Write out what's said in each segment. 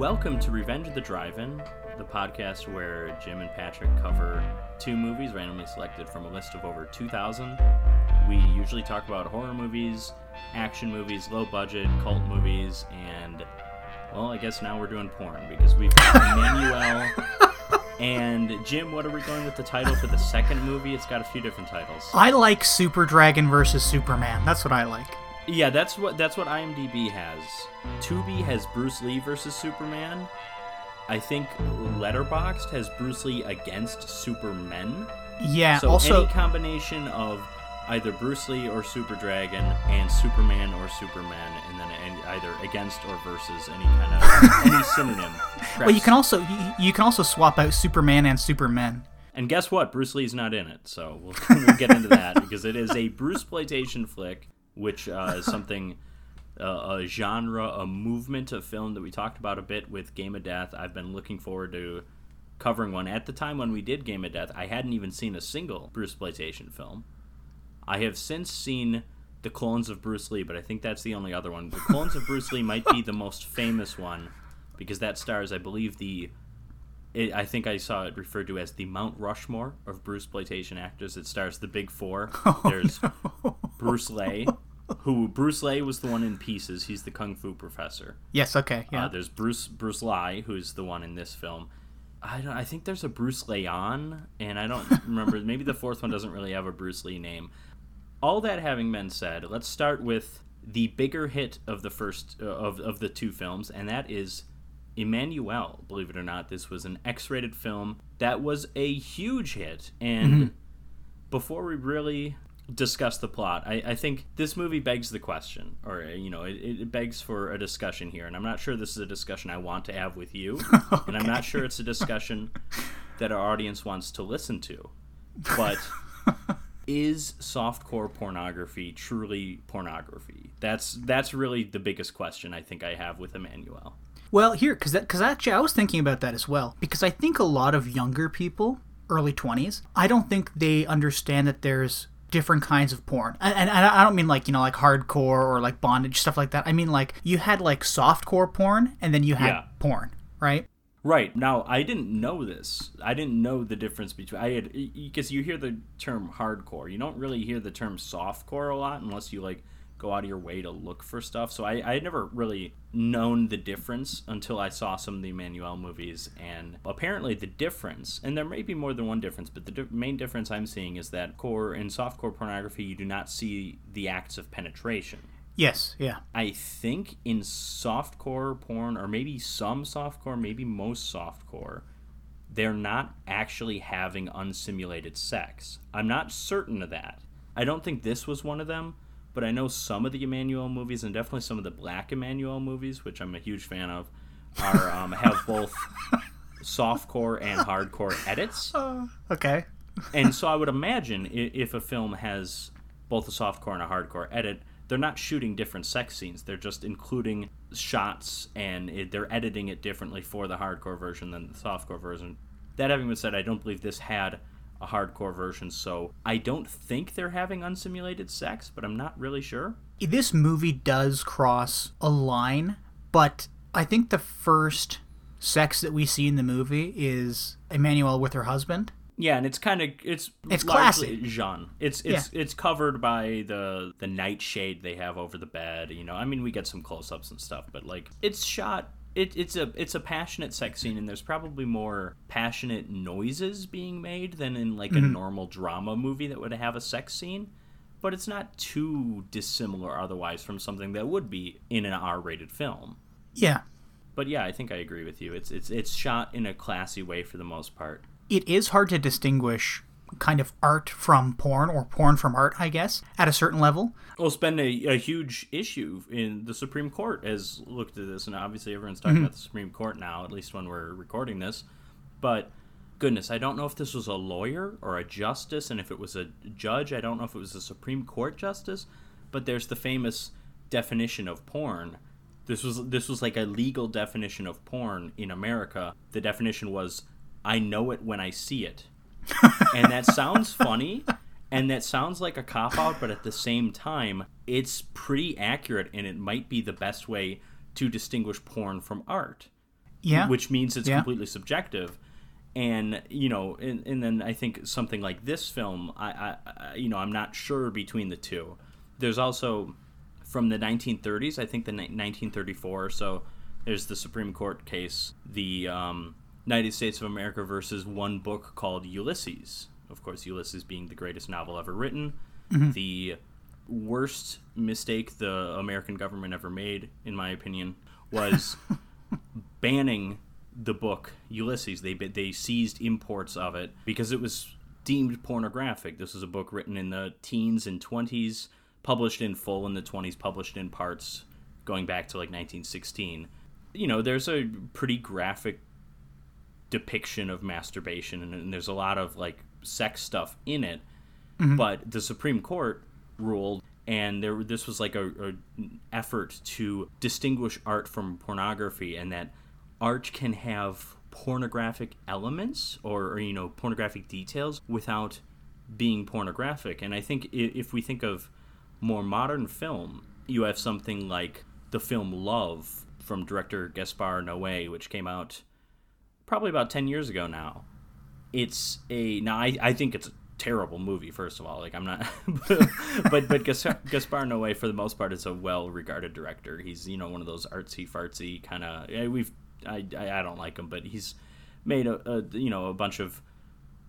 Welcome to Revenge of the Drive-In, the podcast where Jim and Patrick cover two movies randomly selected from a list of over 2,000. We usually talk about horror movies, action movies, low budget, cult movies, and well, I guess now we're doing porn because we've got Emmanuel and Jim. What are we going with the title for the second movie? It's got a few different titles. I like Super Dragon versus Superman. That's what I like. Yeah, that's what that's what IMDb has. Tubi has Bruce Lee versus Superman. I think Letterboxd has Bruce Lee against Supermen. Yeah. So also, any combination of either Bruce Lee or Super Dragon and Superman or Superman, and then either against or versus any kind of any synonym. well, you can also you, you can also swap out Superman and Supermen. And guess what? Bruce Lee's not in it, so we'll, we'll get into that because it is a Bruce exploitation flick, which uh, is something. Uh, a genre, a movement of film that we talked about a bit with Game of Death. I've been looking forward to covering one. At the time when we did Game of Death, I hadn't even seen a single Bruce exploitation film. I have since seen the clones of Bruce Lee, but I think that's the only other one. The clones of Bruce Lee might be the most famous one because that stars, I believe, the. It, I think I saw it referred to as the Mount Rushmore of Bruce exploitation actors. It stars the Big Four. There's Bruce Lee, who Bruce Lee was the one in Pieces. He's the kung fu professor. Yes. Okay. Yeah. Uh, there's Bruce Bruce Lee, who's the one in this film. I don't. I think there's a Bruce Leon, and I don't remember. maybe the fourth one doesn't really have a Bruce Lee name. All that having been said, let's start with the bigger hit of the first uh, of of the two films, and that is Emmanuel. Believe it or not, this was an X-rated film that was a huge hit. And before we really discuss the plot, I, I think this movie begs the question, or you know, it, it begs for a discussion here. And I'm not sure this is a discussion I want to have with you, and I'm not sure it's a discussion that our audience wants to listen to. But is softcore pornography truly pornography? That's that's really the biggest question I think I have with Emmanuel. Well, here, because because actually I was thinking about that as well. Because I think a lot of younger people, early twenties, I don't think they understand that there's different kinds of porn, and, and I don't mean like you know like hardcore or like bondage stuff like that. I mean like you had like softcore porn, and then you had Yeah. porn, right? Right now, I didn't know this. I didn't know the difference between. I had because you hear the term hardcore, you don't really hear the term softcore a lot unless you like go out of your way to look for stuff. So I, I had never really known the difference until I saw some of the Emmanuel movies, and apparently the difference, and there may be more than one difference, but the di- main difference I'm seeing is that core in softcore pornography, you do not see the acts of penetration. Yes. Yeah. I think in softcore porn, or maybe some softcore, maybe most softcore, they're not actually having unsimulated sex. I'm not certain of that. I don't think this was one of them, but I know some of the Emmanuel movies, and definitely some of the Black Emmanuel movies, which I'm a huge fan of, are um, have both softcore and hardcore edits Okay. and so I would imagine if a film has both a softcore and a hardcore edit, they're not shooting different sex scenes. They're just including shots and it, they're editing it differently for the hardcore version than the softcore version. That having been said, I don't believe this had a hardcore version, so I don't think they're having unsimulated sex, but I'm not really sure. this movie does cross a line, but I think the first sex that we see in the movie is Emmanuel with her husband. Yeah, and it's kind of it's It's classy. Jean. It's it's it's covered by the the nightshade they have over the bed. You know, I mean, we get some close ups and stuff, but like it's shot. It, it's a it's a passionate sex scene, and there's probably more passionate noises being made than in like a mm-hmm. normal drama movie that would have a sex scene. But it's not too dissimilar otherwise from something that would be in an R-rated film. Yeah. But yeah, I think I agree with you. It's it's it's shot in a classy way for the most part. It is hard to distinguish kind of art from porn or porn from art, I guess, at a certain level. Well, it's been a, a huge issue in the Supreme Court has looked at this, and obviously everyone's talking mm-hmm. about the Supreme Court now, at least when we're recording this. But goodness, I don't know if this was a lawyer or a justice, and if it was a judge, I don't know if it was a Supreme Court justice. But there's the famous definition of porn. This was this was like a legal definition of porn in America. The definition was, "I know it when I see it." And that sounds funny and that sounds like a cop out but at the same time it's pretty accurate and it might be the best way to distinguish porn from art Yeah. which means it's Yeah. completely subjective. And you know, and, and then I think something like this film, I, I, you know, I'm not sure between the two. There's also from the 1930s, I think the ni- 1934 or so. There's the Supreme Court case, the um, United States of America versus one book called Ulysses. Of course, Ulysses being the greatest novel ever written, mm-hmm. the worst mistake the American government ever made, in my opinion, was banning the book Ulysses. They they seized imports of it because it was deemed pornographic. This was a book written in the teens and 20s, published in full in the 20s, published in parts going back to like 1916. You know, there's a pretty graphic depiction of masturbation and, and there's a lot of like sex stuff in it. Mm-hmm. But the Supreme Court ruled and there this was like a, a effort to distinguish art from pornography and that art can have pornographic elements or, or you know pornographic details without being pornographic and i think if we think of more modern film you have something like the film love from director gaspar noé which came out probably about 10 years ago now. It's a now I, I think it's a terrible movie first of all like i'm not but but gaspar, gaspar noé for the most part is a well regarded director. He's you know one of those artsy fartsy kind of we've I, I i don't like him but he's made a, a you know a bunch of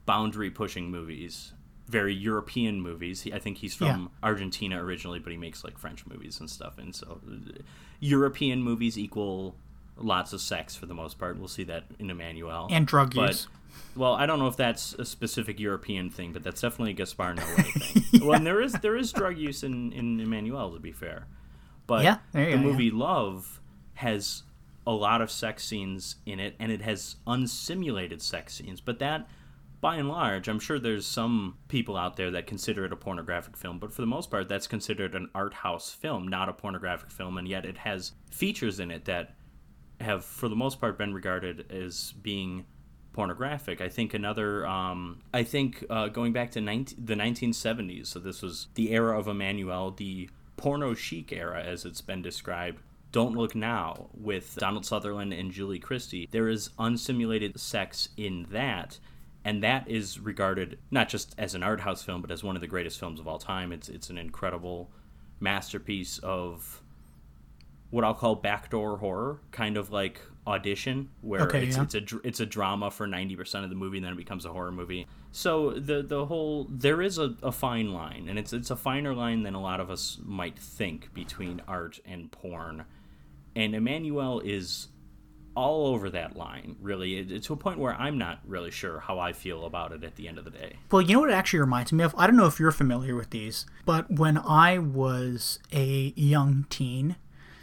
boundary pushing movies very european movies. He, i think he's from Yeah. argentina originally but he makes like french movies and stuff and so uh, european movies equal lots of sex for the most part we'll see that in emmanuel And drug but use. well, I don't know if that's a specific European thing, but that's definitely a Gaspar Noé thing. Well, and there is there is drug use in in Emmanuel, to be fair. But Yeah, the go, yeah. movie Love has a lot of sex scenes in it, and it has unsimulated sex scenes. But that, by and large, I'm sure there's some people out there that consider it a pornographic film, but for the most part, that's considered an art house film, not a pornographic film, and yet it has features in it that have, for the most part, been regarded as being pornographic. I think another, um, I think uh, going back to 19, the 1970s, so this was the era of Emmanuel, the porno chic era, as it's been described. Don't Look Now with Donald Sutherland and Julie Christie. There is unsimulated sex in that, and that is regarded not just as an art house film, but as one of the greatest films of all time. It's it's an incredible masterpiece of what I'll call backdoor horror, kind of like Audition, where Okay, it's, yeah. it's a it's a drama for ninety percent of the movie, and then it becomes a horror movie. So the the whole there is a, a fine line, and it's it's a finer line than a lot of us might think between art and porn, and Emmanuel is all over that line, really, it, to a point where I'm not really sure how I feel about it at the end of the day. Well, you know what it actually reminds me of? I don't know if you're familiar with these, but when I was a young teen,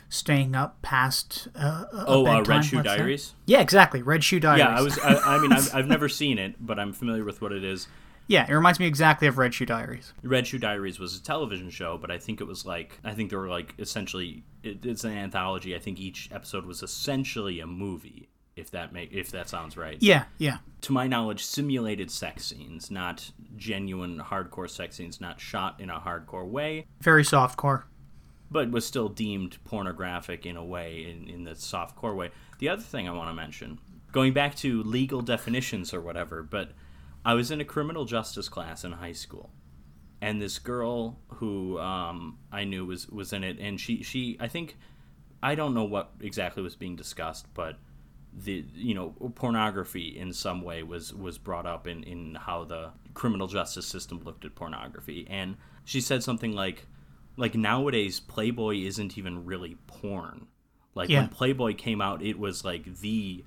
staying up past uh, a Oh, uh, Red Shoe let's say- Diaries. Yeah, exactly. Red Shoe Diaries. Yeah, I was. I, I mean, I've, I've never seen it, but I'm familiar with what it is. yeah, it reminds me exactly of Red Shoe Diaries. Red Shoe Diaries was a television show, but I think it was like I think there were like essentially it, it's an anthology. I think each episode was essentially a movie, if that make if that sounds right. Yeah, yeah. To my knowledge, simulated sex scenes, not genuine hardcore sex scenes, not shot in a hardcore way, Very soft core. But was still deemed pornographic in a way in, in the soft core way. The other thing I want to mention, going back to legal definitions or whatever, but I was in a criminal justice class in high school, and this girl who um, I knew was was in it, and she she I think I don't know what exactly was being discussed, but the you know pornography in some way was was brought up in in how the criminal justice system looked at pornography, and she said something like like nowadays Playboy isn't even really porn. Like Yeah. when Playboy came out, it was like the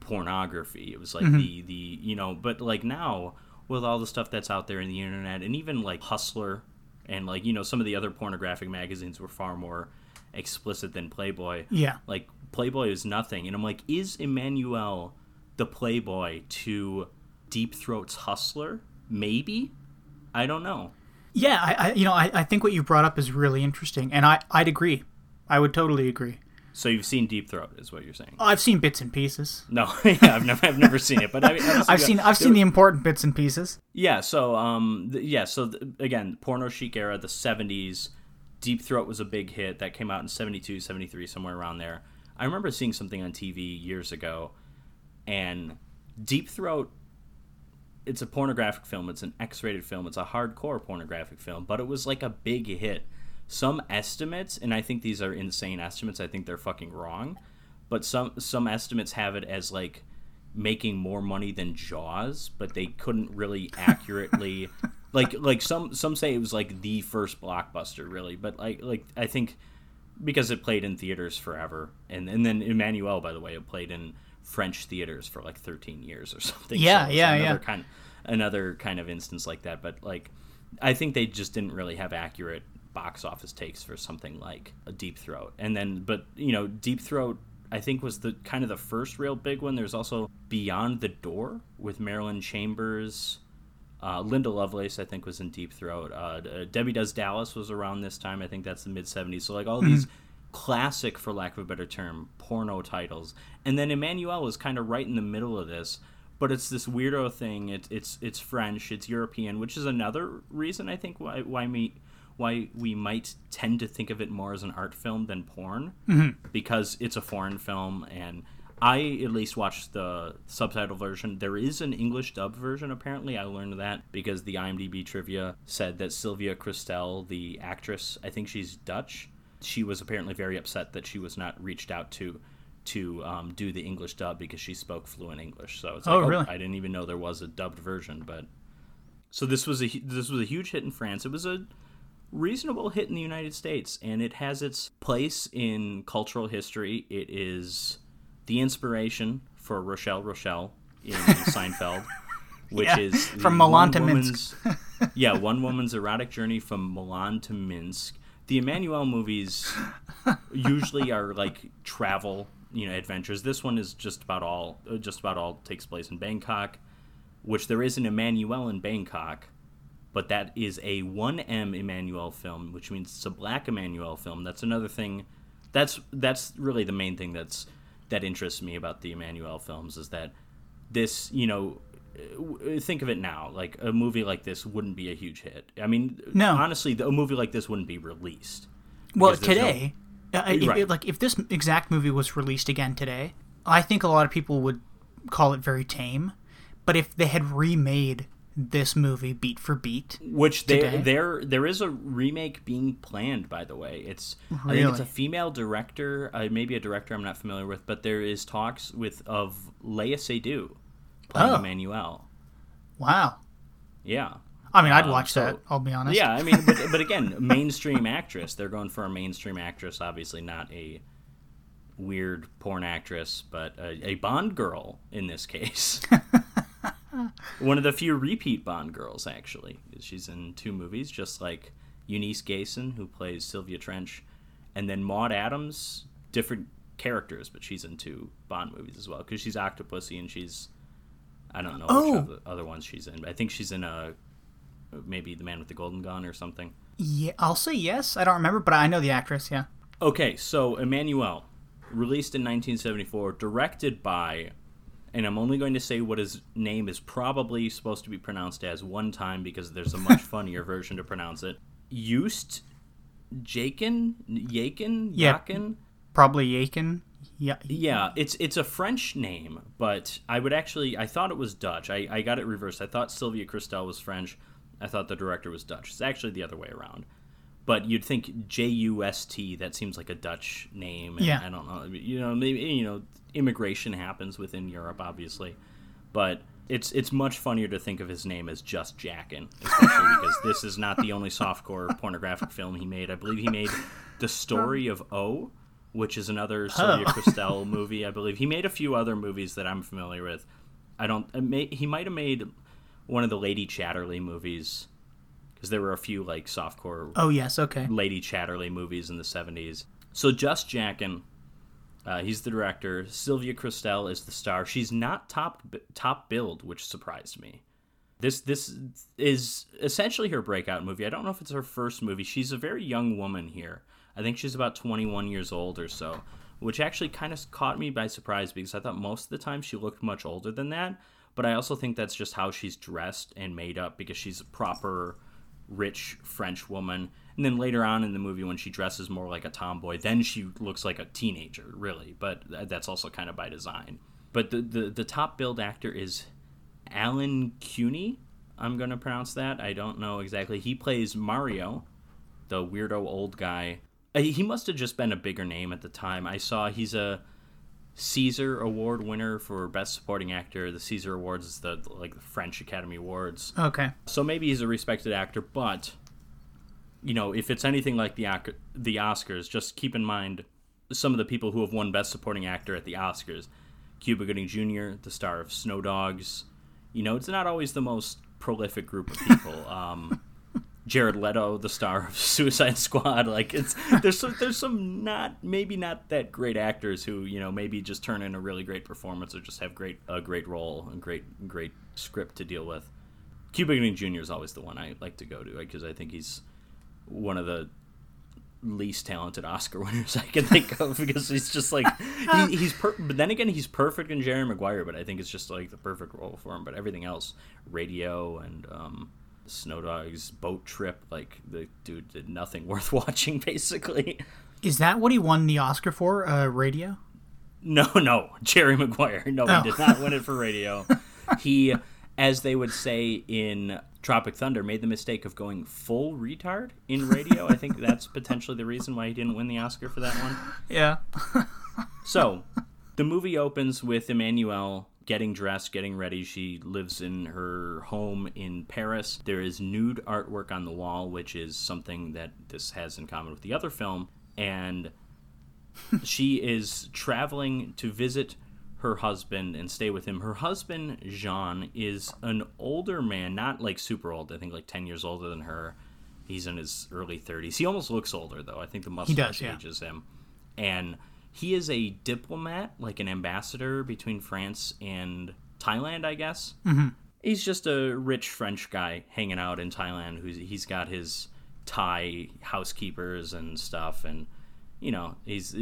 pornography. It was Mm-hmm. like the the you know, but like now with all the stuff that's out there in the internet and even like Hustler and like you know some of the other pornographic magazines were far more explicit than Playboy. Yeah. Like Playboy is nothing, and I'm like, is Emmanuel the Playboy to Deep Throat's Hustler? Maybe. I don't know. Yeah, I, I you know, I, I think what you brought up is really interesting, and I, I'd agree. I would totally agree. So you've seen Deep Throat, is what you're saying? I've seen bits and pieces. No, yeah, I've never, I've never seen it, but I mean, I've seen I've seen the important bits and pieces. Yeah, so um, th- yeah, so th- again, porno chic era, the '70s. Deep Throat was a big hit that came out in '72, '73, somewhere around there. I remember seeing something on TV years ago, and Deep Throat. It's a pornographic film. It's an X-rated film. It's a hardcore pornographic film, but it was like a big hit. Some estimates, and I think these are insane estimates. I think they're fucking wrong, but some some estimates have it as like making more money than Jaws, but they couldn't really accurately like like some some say it was like the first blockbuster really, but like like I think because it played in theaters forever, and and then Emmanuel by the way, it played in French theaters for like 13 years or something. Yeah, so yeah, another yeah. Kind another kind of instance like that, but like I think they just didn't really have accurate box office takes for something like a Deep Throat, and then but you know Deep Throat. I think was the kind of the first real big one. There's also Beyond the Door with Marilyn Chambers, uh, Linda Lovelace, I think, was in Deep Throat. Uh, uh, Debbie Does Dallas was around this time. I think that's the mid 70s. So, like, all these classic, for lack of a better term, porno titles. And then Emmanuel is kind of right in the middle of this. But it's this weirdo thing. It, it's it's French. It's European, which is another reason I think why why me why we might tend to think of it more as an art film than porn mm-hmm. because it's a foreign film and I at least watched the subtitle version. There is an English dub version apparently. I learned that because the IMDb trivia said that Sylvia Kristel, the actress, I think she's Dutch. She was apparently very upset that she was not reached out to to um, do the English dub because she spoke fluent English. So it's like, Oh, really? I didn't even know there was a dubbed version, but so this was a this was a huge hit in France. It was a reasonable hit in the United States, and it has its place in cultural history. It is the inspiration for Rochelle Rochelle in Seinfeld, which Yeah, is from Milan to woman's- yeah, one woman's erotic journey from Milan to Minsk. The Emmanuel movies usually are like travel, you know, adventures. This one is just about all uh, just about all takes place in Bangkok, which there is an Emmanuel in Bangkok, but that is a 1M Emmanuel film, which means it's a black Emmanuel film. That's another thing. That's that's really the main thing that's that interests me about the Emmanuel films is that this, you know, think of it now, like a movie like this wouldn't be a huge hit. I mean, No. honestly, a movie like this wouldn't be released. Well, there's no- today, uh, if, Right. like if this exact movie was released again today, I think a lot of people would call it very tame. But if they had remade this movie beat for beat, Which there, today? there, there is a remake being planned. By the way, it's I think it's a female director, uh, maybe a director I'm not familiar with, but there is talks with of Léa Seydoux playing Oh. Emmanuel. wow. Yeah, I mean, I'd Um, watch so- that. I'll be honest. yeah. I mean, but, but again, mainstream actress. They're going for a mainstream actress, obviously not a weird porn actress, but a, a Bond girl in this case. One of the few repeat Bond girls, actually. She's in two movies, just like Eunice Gayson, who plays Sylvia Trench, and then Maud Adams, different characters, but she's in two Bond movies as well, because she's Octopussy and she's. I don't know Oh. which of the other ones she's in. I think she's in a maybe the man with the golden gun or something. Yeah, I'll say yes. I don't remember, but I know the actress. Yeah. Okay, so Emmanuel, released in 1974, directed by, and I'm only going to say what his name is probably supposed to be pronounced as one time because there's a much funnier version to pronounce it. Just Jakin, Yakin, Yeah. Probably Yakin. Yeah. Yeah, it's it's a French name, but I would actually I thought it was Dutch. I, I got it reversed. I thought Sylvia Kristel was French. I thought the director was Dutch. It's actually the other way around. But you'd think J U S T. That seems like a Dutch name. and Yeah. I don't know. You know, maybe you know, immigration happens within Europe, obviously, but it's it's much funnier to think of his name as just Jackin, especially because this is not the only softcore pornographic film he made. I believe he made The Story of O, which is another Sylvia Oh. Kristel movie. I believe he made a few other movies that I'm familiar with. I don't. it may- He might have made one of the Lady Chatterley movies because there were a few like softcore Oh yes. Okay. Lady Chatterley movies in the 70s. So just Jackin, uh, he's the director. Sylvia Kristel is the star. She's not top top billed, which surprised me. This this is essentially her breakout movie. I don't know if it's her first movie. She's a very young woman here. I think she's about 21 years old or so, which actually kind of caught me by surprise because I thought most of the time she looked much older than that. But I also think that's just how she's dressed and made up because she's a proper rich French woman. And then later on in the movie, when she dresses more like a tomboy, then she looks like a teenager, really. But that's also kind of by design. But the, the, the top billed actor is Alan Cuny. I'm going to pronounce that. I don't know exactly. He plays Mario, the weirdo old guy. Uh, He must have just been a bigger name at the time. I saw he's a Caesar Award winner for Best Supporting Actor. The Caesar Awards is the like the French Academy Awards. Okay. So maybe he's a respected actor, but you know, if it's anything like the the Oscars, just keep in mind some of the people who have won Best Supporting Actor at the Oscars. Cuba Gooding Jr., the star of Snow Dogs. You know, it's not always the most prolific group of people. Um, Jared Leto, the star of Suicide Squad. Like it's there's some, there's some not maybe not that great actors who you know maybe just turn in a really great performance or just have great a great role and great great script to deal with. Cuba Gooding Jr. is always the one I like to go to because I think he's one of the least talented Oscar winners I can think of because he's just like he, he's per- but then again he's perfect in Jerry Maguire but I think it's just like the perfect role for him but everything else radio and um Snow Dogs boat trip like the dude did nothing worth watching basically Is that what he won the Oscar for? Uh, radio? no no Jerry Maguire no Oh. he did not win it for radio he as they would say in Tropic Thunder made the mistake of going full retard in radio I think that's potentially the reason why he didn't win the Oscar for that one Yeah. So, the movie opens with Emmanuelle getting dressed, getting ready. She lives in her home in Paris. There is nude artwork on the wall, which is something that this has in common with the other film. And she is traveling to visit her husband and stay with him. Her husband, Jean, is an older man, not like super old, I think like 10 years older than her. He's in his early 30s. He almost looks older, though. I think the mustache does, yeah. ages him. And he is a diplomat, like an ambassador between France and Thailand, I guess. Mm-hmm. He's just a rich French guy hanging out in Thailand. Who's he's got his Thai housekeepers and stuff, and you know he's.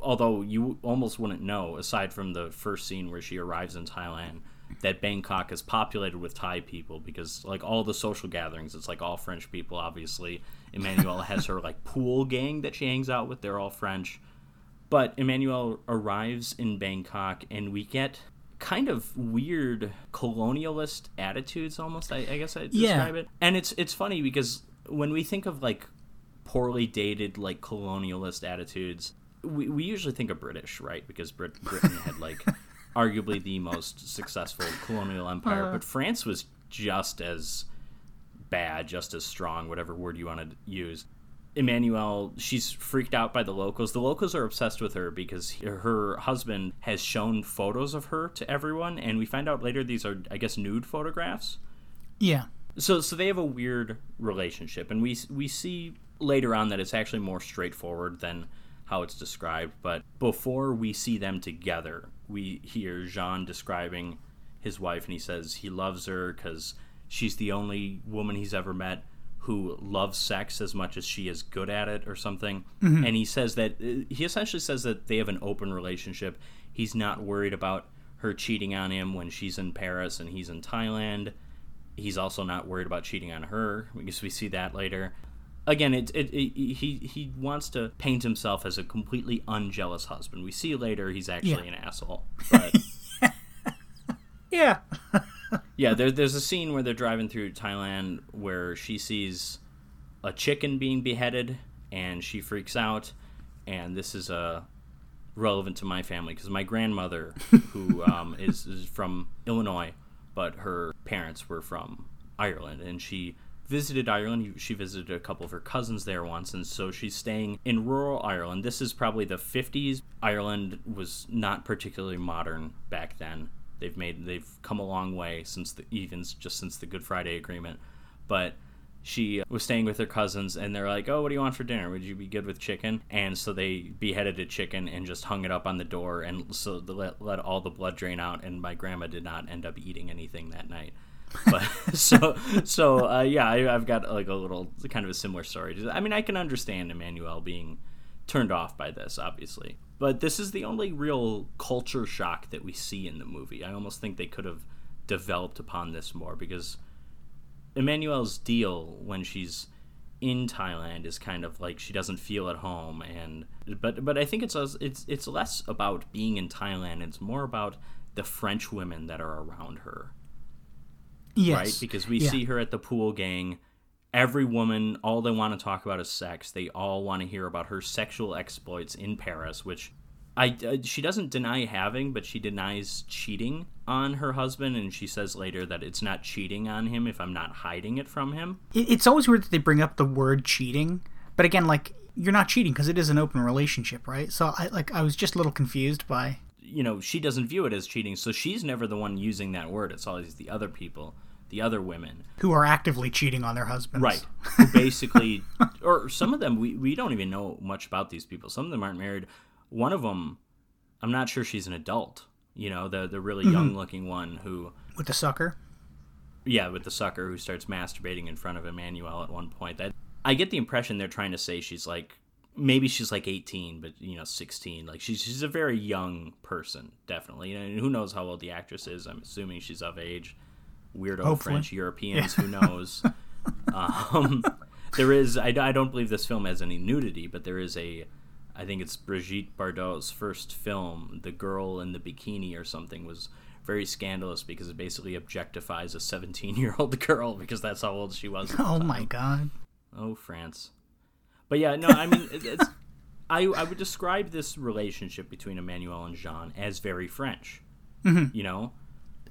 Although you almost wouldn't know, aside from the first scene where she arrives in Thailand, that Bangkok is populated with Thai people because like all the social gatherings, it's like all French people. Obviously, Emmanuel has her like pool gang that she hangs out with. They're all French. But Emmanuel arrives in Bangkok, and we get kind of weird colonialist attitudes, almost. I, I guess I would Yeah. describe it. And it's it's funny because when we think of like poorly dated like colonialist attitudes, we, we usually think of British, right? Because Brit- Britain had like arguably the most successful colonial empire, but uh-huh. France was just as bad, just as strong, whatever word you want to use. Emmanuel, she's freaked out by the locals. The locals are obsessed with her because her husband has shown photos of her to everyone, and we find out later these are, I guess, nude photographs. Yeah. So, so they have a weird relationship, and we we see later on that it's actually more straightforward than how it's described. But before we see them together, we hear Jean describing his wife, and he says he loves her because she's the only woman he's ever met who loves sex as much as she is good at it, or something. Mm-hmm. And he says that uh, he essentially says that they have an open relationship. He's not worried about her cheating on him when she's in Paris and he's in Thailand he's also not worried about cheating on her because we see that later. Again, it, it, it he he wants to paint himself as a completely unjealous husband. We see later he's actually Yeah. an asshole. But Yeah. yeah, there, there's a scene where they're driving through Thailand where she sees a chicken being beheaded and she freaks out. And this is uh, relevant to my family because my grandmother, who um, is, is from Illinois, but her parents were from Ireland, and she visited Ireland. She visited a couple of her cousins there once, and so she's staying in rural Ireland. This is probably the 50s. Ireland was not particularly modern back then. They've made they've come a long way since the even just since the Good Friday Agreement, but she was staying with her cousins and they're like, "Oh, what do you want for dinner? Would you be good with chicken?" And so they beheaded a chicken and just hung it up on the door and so let, let all the blood drain out and my grandma did not end up eating anything that night. But so so uh, yeah, I, I've got like a little kind of a similar story. I mean, I can understand Emmanuel being turned off by this, obviously. But this is the only real culture shock that we see in the movie. I almost think they could have developed upon this more because Emmanuel's deal when she's in Thailand is kind of like she doesn't feel at home and but but I think it's it's it's less about being in Thailand it's more about the French women that are around her yes. right because we Yeah. see her at the pool gang every woman all they want to talk about is sex they all want to hear about her sexual exploits in Paris which I uh, she doesn't deny having but she denies cheating on her husband and she says later that it's not cheating on him if I'm not hiding it from him it's always weird that they bring up the word cheating, but again, like you're not cheating because it is an open relationship, right? So I like I was just a little confused by you know, she doesn't view it as cheating, so she's never the one using that word. It's always the other people, the other women. who are actively cheating on their husbands. Right. Who basically, or some of them, we, we don't even know much about these people. Some of them aren't married. One of them, I'm not sure she's an adult. You know, the, the really mm-hmm. young looking one who, With the sucker. yeah, with the sucker who starts masturbating in front of Emmanuel at one point. That I get the impression they're trying to say she's like, maybe she's like 18 but you know 16 like she's she's a very young person definitely and who knows how old the actress is i'm assuming she's of age weirdo Hopefully. french europeans who knows um, there is I, I don't believe this film has any nudity but there is a i think it's brigitte bardot's first film the girl in the bikini or something was very scandalous because it basically objectifies a 17 year old girl because that's how old she was Oh my god. Oh, France. But yeah, no, I mean, it's, I, I would describe this relationship between Emmanuel and Jean as very French. You know,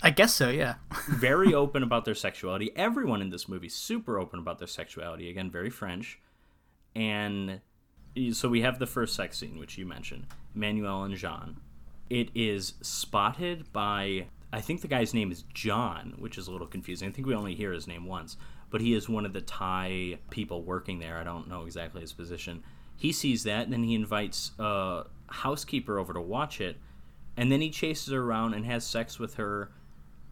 I guess so, yeah. very open about their sexuality. Everyone in this movie super open about their sexuality. Again, very French. And so we have the first sex scene, which you mentioned, Emmanuel and Jean. It is spotted by I think the guy's name is John, which is a little confusing. I think we only hear his name once, but he is one of the Thai people working there. I don't know exactly his position. He sees that, and then he invites a housekeeper over to watch it, and then he chases her around and has sex with her.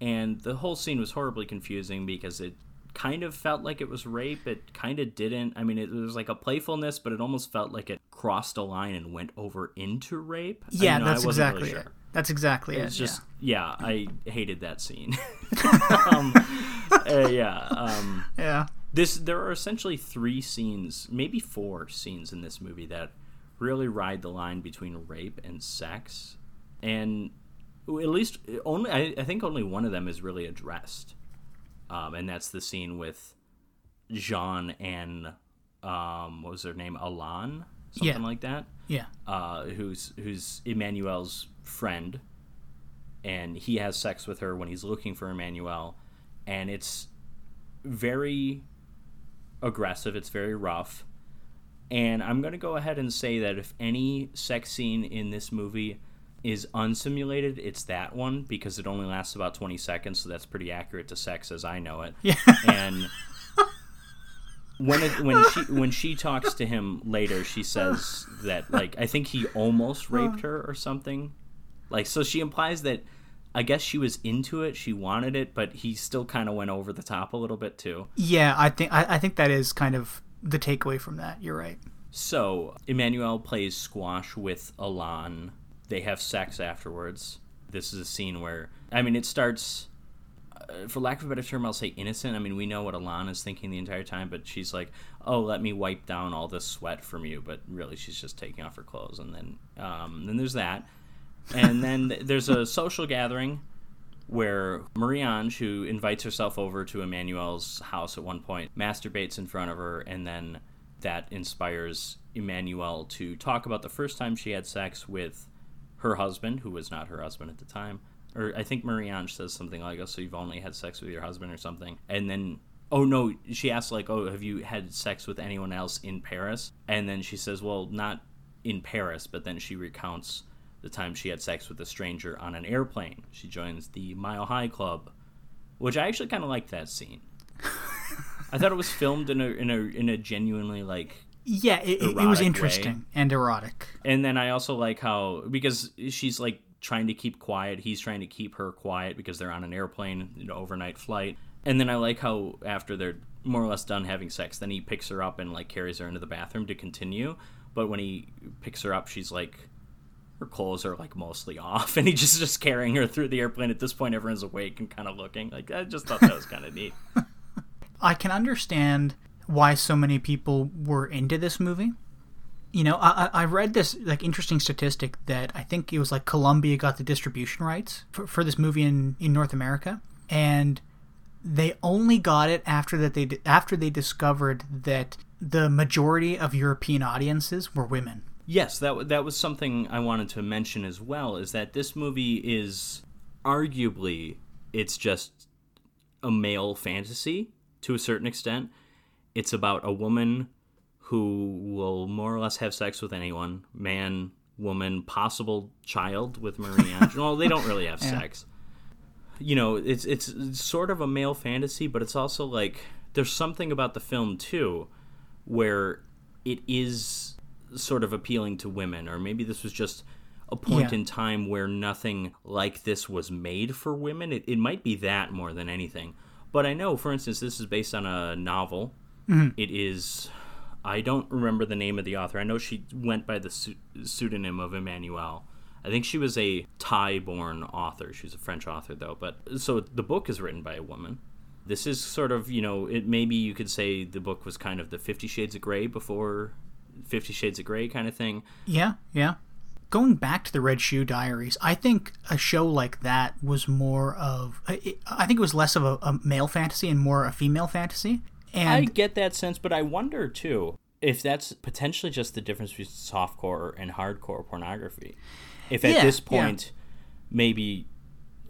And the whole scene was horribly confusing because it kind of felt like it was rape. It kind of didn't. I mean, it was like a playfulness, but it almost felt like it crossed a line and went over into rape. I- Yeah, you know, I that's exactly really it. sure. That's exactly it. It's just yeah. yeah, I hated that scene. um, uh, yeah, um, yeah. this there are essentially three scenes, maybe four scenes in this movie that really ride the line between rape and sex, and at least only I, I think only one of them is really addressed, um, and that's the scene with Jean and um, what was her name, Alan, something Yeah. like that? Yeah. uh, who's who's Emmanuel's friend, and he has sex with her when he's looking for Emmanuel, and it's very aggressive. It's very rough, and I'm gonna go ahead and say that if any sex scene in this movie is unsimulated, it's that one because it only lasts about 20 seconds, so that's pretty accurate to sex as I know it. Yeah. And when it, when she when she talks to him later, she says that like I think he almost raped her or something. Like so she implies that I guess she was into it, she wanted it, but he still kind of went over the top a little bit too. Yeah, I think I, I think that is kind of the takeaway from that. You're right. So Emmanuel plays squash with Alan. They have sex afterwards. This is a scene where I mean it starts uh, for lack of a better term, I'll say innocent. I mean, we know what Alan is thinking the entire time, but she's like, "Oh, let me wipe down all this sweat from you," but really, she's just taking off her clothes. And then, um, then there's that, and then there's a social gathering where Marie-Ange, who invites herself over to Emmanuel's house at one point, masturbates in front of her, and then that inspires Emmanuel to talk about the first time she had sex with her husband, who was not her husband at the time. Or I think Marie-Ange says something like, "Oh, so you've only had sex with your husband or something," and then. Oh no! She asks like, "Oh, have you had sex with anyone else in Paris?" And then she says, "Well, not in Paris," but then she recounts the time she had sex with a stranger on an airplane. She joins the Mile High Club, which I actually kind of liked that scene. I thought it was filmed in a in a in a genuinely like Yeah, it, it, was way. interesting and erotic. and then I also like how because she's like trying to keep quiet, he's trying to keep her quiet because they're on an airplane, you know, overnight flight. And then I like how after they're more or less done having sex, then he picks her up and like carries her into the bathroom to continue. But when he picks her up, she's like her clothes are like mostly off and he's just just carrying her through the airplane. At this point everyone's awake and kind of looking. Like I just thought that was kind of neat. I can understand why so many people were into this movie. You know, I, I read this like interesting statistic that I think it was like Columbia got the distribution rights for, for this movie in, in North America, and they only got it after that they after they discovered that the majority of European audiences were women. Yes, that that was something I wanted to mention as well. Is that this movie is arguably it's just a male fantasy to a certain extent. It's about a woman who will more or less have sex with anyone, man, woman, possible child with Marie Antoinette. they don't really have yeah. sex. You know, it's, it's it's sort of a male fantasy, but it's also like there's something about the film too where it is sort of appealing to women or maybe this was just a point yeah. in time where nothing like this was made for women. It, it might be that more than anything. But I know, for instance, this is based on a novel. Mm-hmm. It is. I don't remember the name of the author. I know she went by the su- pseudonym of Emmanuel. I think she was a Thai born author. She's a French author, though. But so the book is written by a woman. This is sort of, you know, it maybe you could say the book was kind of the Fifty Shades of Grey before Fifty Shades of Grey kind of thing. Yeah, yeah going back to the Red Shoe Diaries, I think a show like that was more of. I think it was less of a, a male fantasy and more a female fantasy. And I get that sense, but I wonder too if that's potentially just the difference between softcore and hardcore pornography. If at yeah, this point, yeah. maybe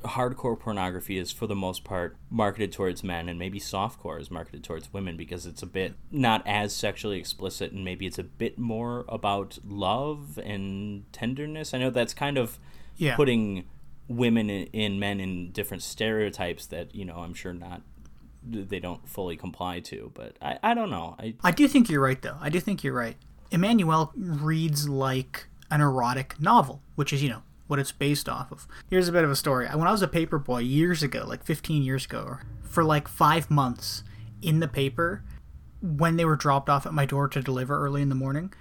hardcore pornography is for the most part marketed towards men and maybe softcore is marketed towards women because it's a bit not as sexually explicit and maybe it's a bit more about love and tenderness i know that's kind of yeah. putting women in men in different stereotypes that you know i'm sure not they don't fully comply to but i, I don't know I, I do think you're right though i do think you're right Emmanuel reads like an erotic novel which is you know what it's based off of. Here's a bit of a story. When I was a paper boy years ago, like 15 years ago, for like five months in the paper, when they were dropped off at my door to deliver early in the morning,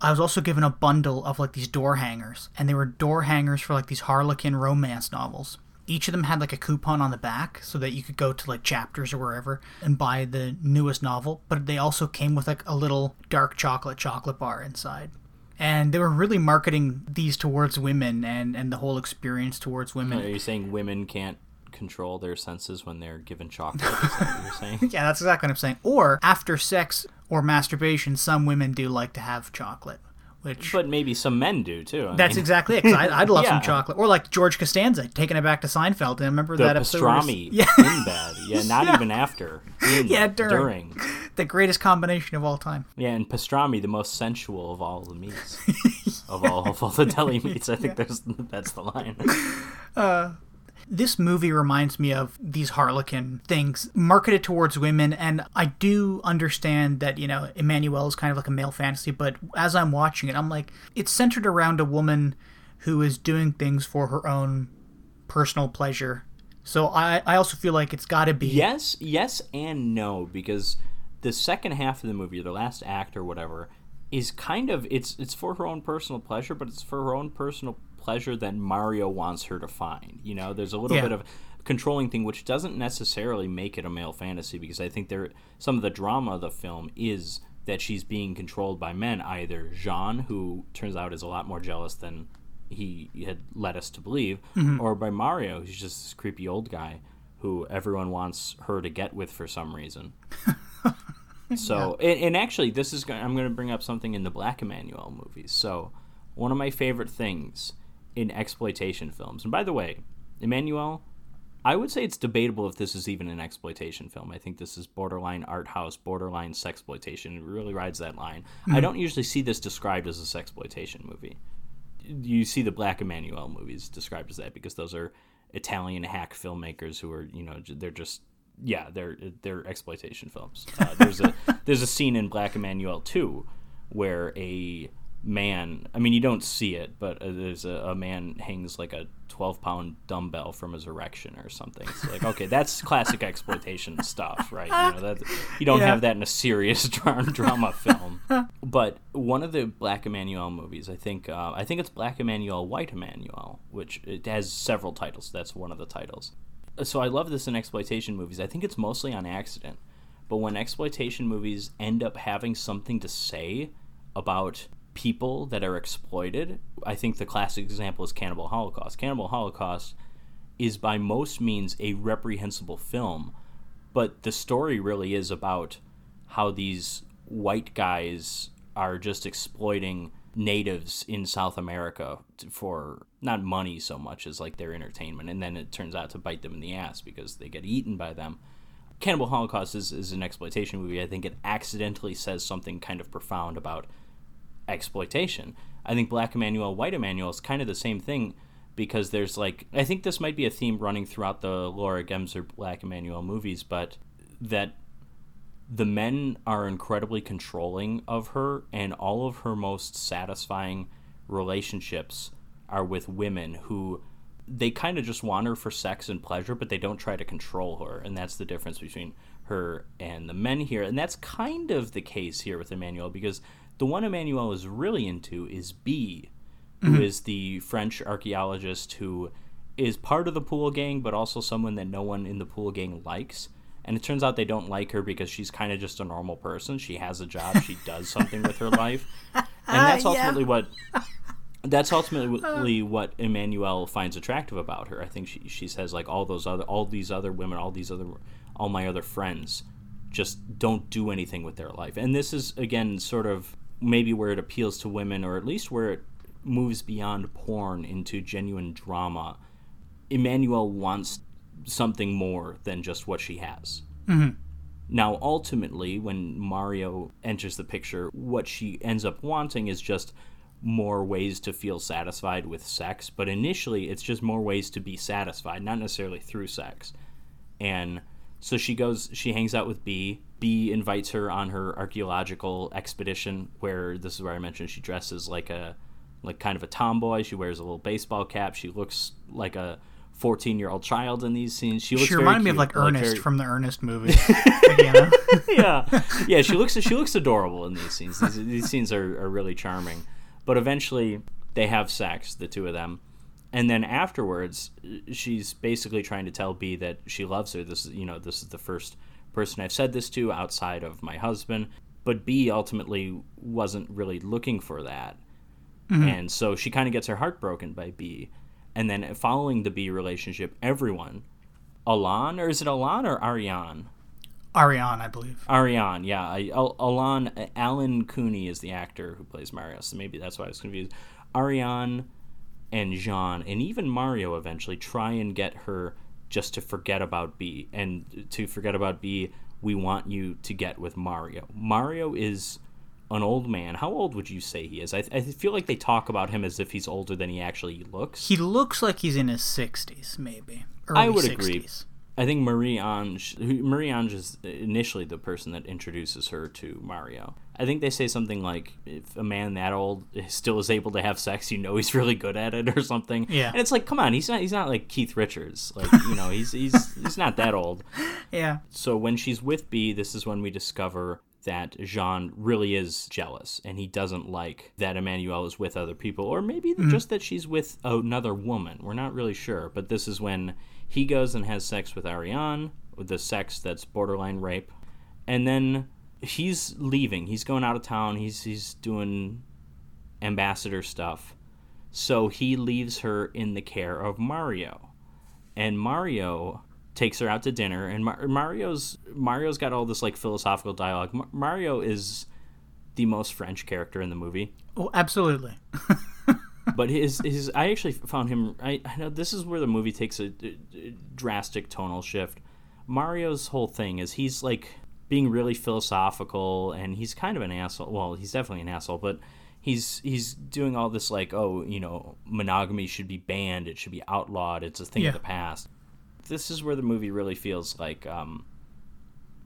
I was also given a bundle of like these door hangers, and they were door hangers for like these Harlequin romance novels. Each of them had like a coupon on the back so that you could go to like chapters or wherever and buy the newest novel, but they also came with like a little dark chocolate chocolate bar inside and they were really marketing these towards women and and the whole experience towards women. Are you saying women can't control their senses when they're given chocolate? Is that what you're saying? yeah, that's exactly what I'm saying. Or after sex or masturbation, some women do like to have chocolate. Which, but maybe some men do too. I that's mean. exactly it. Cause I, would love yeah. some chocolate, or like George Costanza taking it back to Seinfeld. And remember the that episode? Pastrami yeah. in bed. Yeah, not yeah. even after. In, yeah, during. during. The greatest combination of all time. Yeah, and pastrami, the most sensual of all the meats, of all of all the deli meats. I think yeah. there's that's the line. Uh, this movie reminds me of these Harlequin things marketed towards women, and I do understand that, you know, Emmanuel is kind of like a male fantasy, but as I'm watching it, I'm like, it's centered around a woman who is doing things for her own personal pleasure. So I, I also feel like it's got to be. Yes, yes, and no, because the second half of the movie, the last act or whatever, is kind of it's it's for her own personal pleasure, but it's for her own personal pleasure that Mario wants her to find. You know, there's a little yeah. bit of controlling thing which doesn't necessarily make it a male fantasy because I think there some of the drama of the film is that she's being controlled by men, either Jean, who turns out is a lot more jealous than he had led us to believe, mm-hmm. or by Mario, who's just this creepy old guy who everyone wants her to get with for some reason. so, yeah. and, and, actually, this is I'm going to bring up something in the Black Emmanuelle movies. So, one of my favorite things in exploitation films. And by the way, Emmanuel, I would say it's debatable if this is even an exploitation film. I think this is borderline art house, borderline sexploitation. It really rides that line. Mm-hmm. I don't usually see this described as a sexploitation movie. You see the Black Emmanuel movies described as that because those are Italian hack filmmakers who are, you know, they're just yeah, they're they're exploitation films. Uh, there's a there's a scene in Black Emmanuel 2 where a man i mean you don't see it but uh, there's a, a, man hangs like a 12 pound dumbbell from his erection or something. It's like okay that's classic exploitation stuff right? You know that you don't yeah. have that in a serious drama film. But one of the black emmanuelle movies i think uh, i think it's black emmanuelle white emmanuelle which it has several titles. That's one of the titles. So i love this in exploitation movies. I think it's mostly on accident. But when exploitation movies end up having something to say about people that are exploited, I think the classic example is Cannibal Holocaust. Cannibal Holocaust is by most means a reprehensible film, but the story really is about how these white guys are just exploiting natives in South America for not money so much as like their entertainment, and then it turns out to bite them in the ass because they get eaten by them. Cannibal Holocaust is, is an exploitation movie. I think it accidentally says something kind of profound about exploitation. I think Black Emanuelle, White Emanuelle is kind of the same thing because there's like I think this might be a theme running throughout the Laura Gemser Black Emanuelle movies, but that the men are incredibly controlling of her and all of her most satisfying relationships are with women who they kind of just want her for sex and pleasure but they don't try to control her and that's the difference between her and the men here and that's kind of the case here with Emanuelle because the one Emmanuelle is really into is B who mm-hmm. is the French archaeologist who is part of the pool gang, but also someone that no one in the pool gang likes. And it turns out they don't like her because she's kind of just a normal person. She has a job, she does something with her life, and ah, that's ultimately uh. what that's ultimately what Emanuelle finds attractive about her. I think she she says like all those other all these other women, all these other all my other friends just don't do anything with their life. And this is again sort of maybe where it appeals to women or at least where it moves beyond porn into genuine drama. Emmanuelle wants something more than just what she has. Mm-hmm. Now, ultimately, when Mario enters the picture, what she ends up wanting is just more ways to feel satisfied with sex. But initially, it's just more ways to be satisfied, not necessarily through sex. And so she goes, she hangs out with B. B invites her on her archaeological expedition, where this is where I mentioned she dresses like a like kind of a tomboy. She wears a little baseball cap. She looks like a 14 year old child in these scenes. She looks. She reminded me of like Ernest very- from the Ernest movie. Yeah, yeah. She looks she looks adorable in these scenes. These, these scenes are, are really charming. But eventually, they have sex, the two of them, and then afterwards, she's basically trying to tell B that she loves her. This is you know this is the first person I've said this to outside of my husband. But B ultimately wasn't really looking for that, mm-hmm. and so she kind of gets her heart broken by B. And then following the B relationship, everyone, Alan or is it Alan or Ariane? Ariane, I believe. Ariane, yeah. I, Al- Alan Alain Cuny is the actor who plays Mario, so maybe that's why I was confused. Ariane and Jean and even Mario eventually try and get her just to forget about B and to forget about B. We want you to get with Mario. Mario is an old man. How old would you say he is? I, I feel like they talk about him as if he's older than he actually looks. He looks like he's in his 60s, maybe. Early I would 60s. agree. I think Marie Ange, Marie Ange is initially the person that introduces her to Mario. I think they say something like, if a man that old still is able to have sex, you know he's really good at it or something. Yeah. And it's like, come on, he's not, he's not like Keith Richards. Like, you know, he's, he's, he's not that old. Yeah. So when she's with B, this is when we discover that Jean really is jealous and he doesn't like that Emmanuelle is with other people, or maybe mm-hmm. just that she's with another woman. We're not really sure. But this is when he goes and has sex with Ariane, with the sex that's borderline rape. And then he's leaving. He's going out of town. He's he's doing ambassador stuff. So he leaves her in the care of Mario. And Mario takes her out to dinner and Mar- Mario's Mario's got all this like philosophical dialogue. Mar- Mario is the most French character in the movie, Oh, absolutely. but his his I actually found him I, I know this is where the movie takes a, a drastic tonal shift. Mario's whole thing is he's like being really philosophical and he's kind of an asshole. Well, he's definitely an asshole, but he's he's doing all this like oh, you know, monogamy should be banned, it should be outlawed, it's a thing Yeah. of the past. This is where the movie really feels like um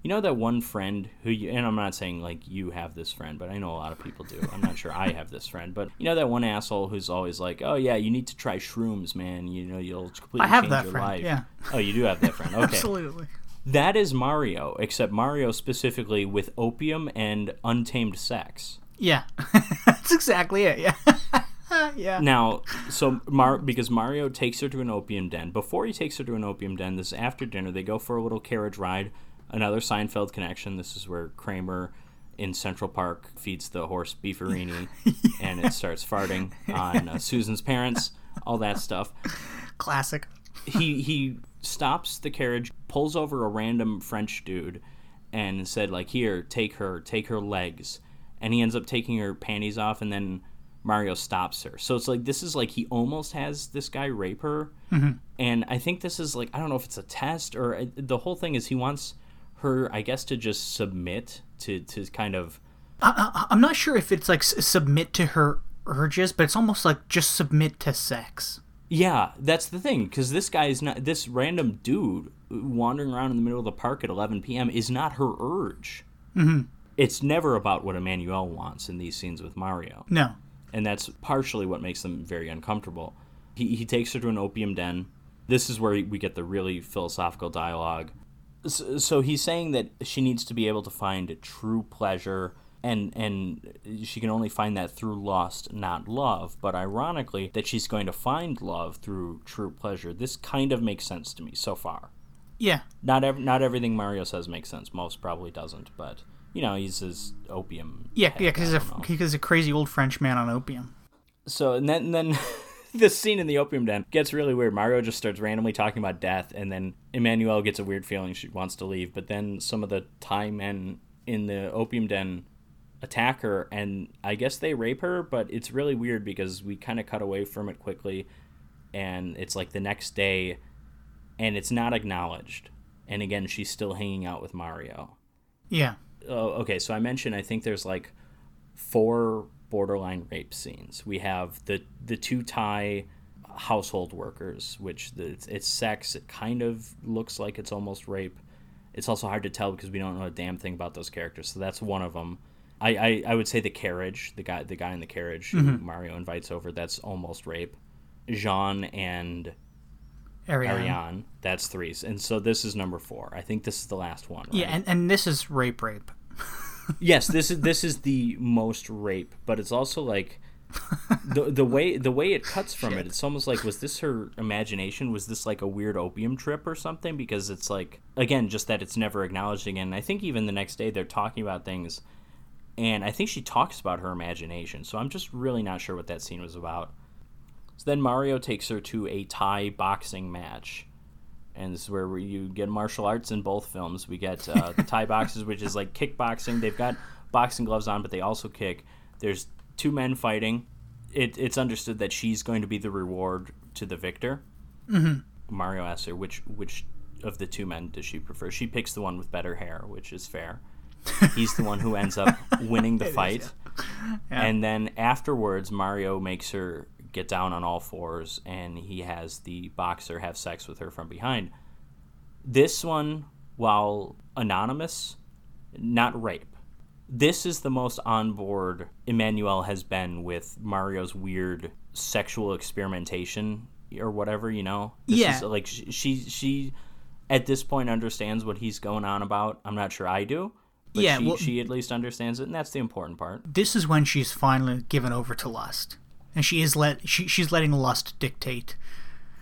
you know that one friend who you and I'm not saying like you have this friend, but I know a lot of people do. I'm not sure I have this friend, but you know that one asshole who's always like, "Oh yeah, you need to try shrooms, man. You know you'll completely I have change that your friend, life." yeah. Oh, you do have that friend. Okay. Absolutely. That is Mario, except Mario specifically with opium and untamed sex. Yeah. That's exactly it. Yeah. yeah. Now, so Mar because Mario takes her to an opium den. Before he takes her to an opium den, this is after dinner. They go for a little carriage ride. another Seinfeld connection. This is where Kramer in Central Park feeds the horse Beef-a-reeno, and it starts farting on uh, Susan's parents. All that stuff. Classic. He he stops the carriage, pulls over a random French dude, and said like, "Here, take her, take her legs," and he ends up taking her panties off, and then Mario stops her. So it's like this is like he almost has this guy rape her, and I think this is like I don't know if it's a test or uh, the whole thing is he wants her, I guess, to just submit to to kind of I, I'm not sure if it's like s- submit to her urges, but it's almost like just submit to sex. Yeah, that's the thing because this guy is not this random dude wandering around in the middle of the park at 11 p.m. is not her urge. Mm-hmm. It's never about what Emmanuelle wants in these scenes with Mario, No. and that's partially what makes them very uncomfortable. He he takes her to an opium den. This is where we get the really philosophical dialogue. So, so he's saying that she needs to be able to find true pleasure and and she can only find that through lust not love. But ironically that she's going to find love through true pleasure. This kind of makes sense to me so far. Yeah. not ev- not everything mario says makes sense. Most probably doesn't but you know he's his opium Yeah, head, yeah, because he's, a he's a crazy old French man on opium. so and then and then this scene in the opium den gets really weird. Mario just starts randomly talking about death and then emmanuel gets a weird feeling she wants to leave but then some of the thai men in the opium den attack her and i guess they rape her but it's really weird because we kind of cut away from it quickly and it's like the next day and it's not acknowledged and again she's still hanging out with mario Yeah. oh, okay, so I mentioned I think there's like four borderline rape scenes. We have the the two Thai household workers, which the, it's, it's sex. It kind of looks like it's almost rape. It's also hard to tell because we don't know a damn thing about those characters. So that's one of them. I, I, I would say the carriage, the guy the guy in the carriage who mm-hmm. Mario invites over, that's almost rape. Jean and Ariane. Ariane, that's three. And so this is number four. I think this is the last one. Right? Yeah, and, and this is rape rape. yes this is this is the most rape but it's also like the the way the way it cuts from it it's almost like was this her imagination was this like a weird opium trip or something because it's like again just that it's never acknowledged again i think even the next day they're talking about things and i think she talks about her imagination so i'm just really not sure what that scene was about so then mario takes her to a thai boxing match and this is where we, you get martial arts in both films. We get uh, the Thai boxes, which is like kickboxing. They've got boxing gloves on, but they also kick. There's two men fighting. It, it's understood that she's going to be the reward to the victor. Mm-hmm. Mario asks her which which of the two men does she prefer. She picks the one with better hair, which is fair. He's the one who ends up winning the fight. And then afterwards, Mario makes her get down on all fours, and he has the boxer have sex with her from behind. This one, while anonymous, not rape. This is the most on board Emmanuelle has been with Mario's weird sexual experimentation or whatever, you know? This Yeah. Is, like, she, she, she, at this point, understands what he's going on about. I'm not sure I do. But Yeah, she, well- she at least understands it, and that's the important part. This is when she's finally given over to lust. And she is let she, she's letting lust dictate.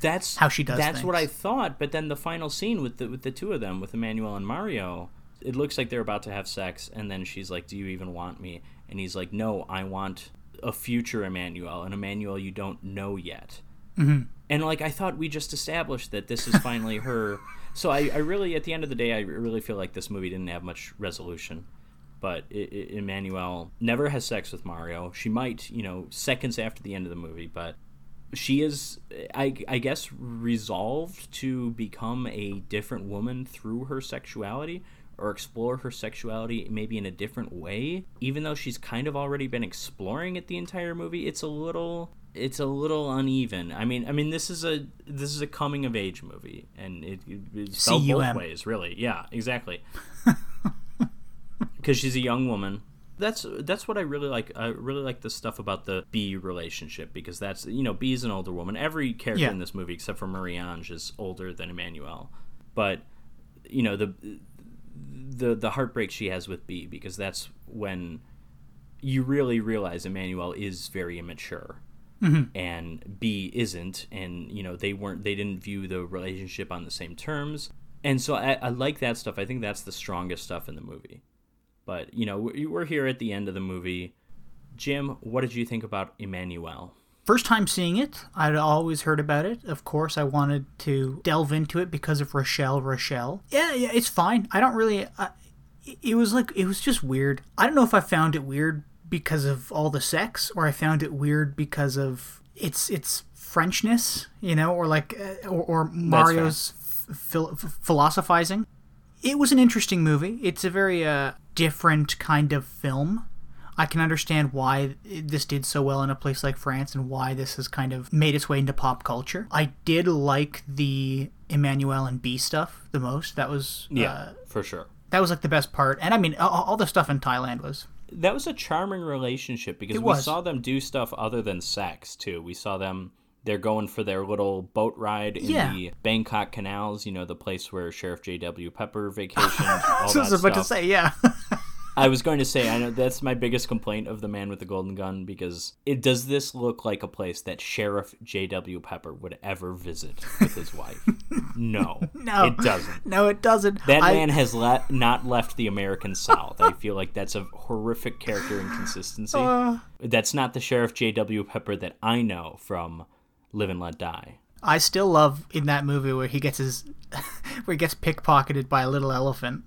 That's How she does That's what I thought. But then the final scene with the with the two of them, with Emmanuelle and Mario, it looks like they're about to have sex, and then she's like, "Do you even want me?" And he's like, "No, I want a future Emmanuelle, an Emmanuelle you don't know yet." Mm-hmm. And like I thought, we just established that this is finally her. So I, I really, at the end of the day, I really feel like this movie didn't have much resolution. But I I Emmanuelle never has sex with Mario. She might, you know, seconds after the end of the movie, but she is I, I guess resolved to become a different woman through her sexuality or explore her sexuality maybe in a different way even though she's kind of already been exploring it the entire movie it's a little it's a little uneven i mean i mean this is a this is a coming of age movie and it, it, it's spelled both ways really yeah exactly because she's a young woman. That's that's what I really like. I really like the stuff about the B relationship because that's you know B is an older woman. Every character Yeah. in this movie except for Marie-Ange is older than Emmanuelle, but you know the the the heartbreak she has with B because that's when you really realize Emmanuelle is very immature Mm-hmm. and B isn't, and you know they weren't they didn't view the relationship on the same terms. and so I, I like that stuff. I think that's the strongest stuff in the movie. But you know, we- we're here at the end of the movie. Jim, what did you think about Emmanuelle? First time seeing it, I'd always heard about it. Of course, I wanted to delve into it because of Rochelle. Rochelle. Yeah, yeah, it's fine. I don't really. I, it was like it was just weird. I don't know if I found it weird because of all the sex, or I found it weird because of its its Frenchness, you know, or like uh, or, or Mario's phil- philosophizing. It was an interesting movie. It's a very uh, different kind of film. I can understand why this did so well in a place like France and why this has kind of made its way into pop culture. I did like the Emmanuelle and B stuff the most. That was uh, for sure. that was like the best part. And I mean, all, all the stuff in Thailand was That was a charming relationship because we saw them do stuff other than sex too. We saw them they're going for their little boat ride in Yeah. the Bangkok canals, you know, the place where Sheriff J.W. Pepper vacationed. all So I was about to say, yeah. I was going to say, I know that's my biggest complaint of the Man with the Golden Gun because it does this look like a place that Sheriff J.W. Pepper would ever visit with his wife? No, No. it doesn't. no, it doesn't. That I- man has le- not left the American South. I feel like that's a horrific character inconsistency. Uh. that's not the Sheriff J.W. Pepper that I know from Live and Let Die. I still love in that movie where he gets his where he gets pickpocketed by a little elephant.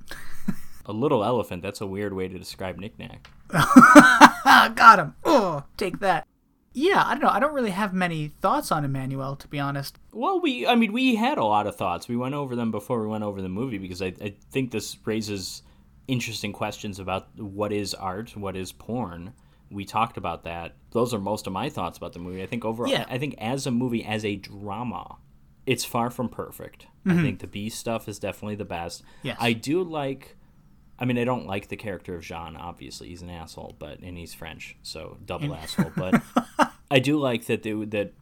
A little elephant, that's a weird way to describe Nick Nack. Got him. Oh, take that. Yeah, I don't know. I don't really have many thoughts on Emmanuelle, to be honest. Well, we, I mean, we had a lot of thoughts. We went over them before we went over the movie because I, I think this raises interesting questions about what is art, what is porn. We talked about that. Those are most of my thoughts about the movie. I think overall, Yeah. I think as a movie, as a drama, it's far from perfect. I mm-hmm. think the B stuff is definitely the best. Yes. I do like. I mean, I don't like the character of Jean. Obviously, he's an asshole, but and he's French, so double asshole. But I do like that they, that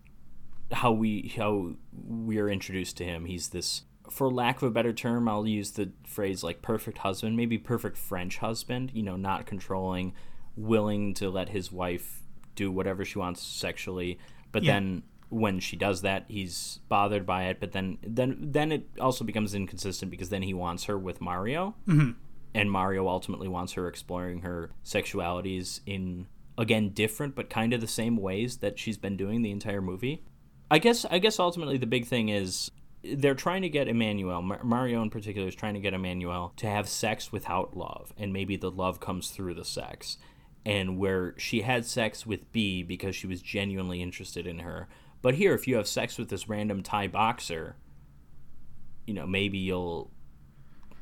how we how we're introduced to him. He's this, for lack of a better term, I'll use the phrase like perfect husband, maybe perfect French husband. You know, not controlling, willing to let his wife do whatever she wants sexually, but Yeah. then when she does that, he's bothered by it. But then then then it also becomes inconsistent because then he wants her with Mario, mm-hmm. And Mario ultimately wants her exploring her sexualities in again different but kind of the same ways that she's been doing the entire movie. I guess I guess ultimately the big thing is they're trying to get Emmanuelle, Mar- Mario in particular, is trying to get Emmanuelle to have sex without love, and maybe the love comes through the sex. And where she had sex with B because she was genuinely interested in her, but here, if you have sex with this random Thai boxer, you know maybe you'll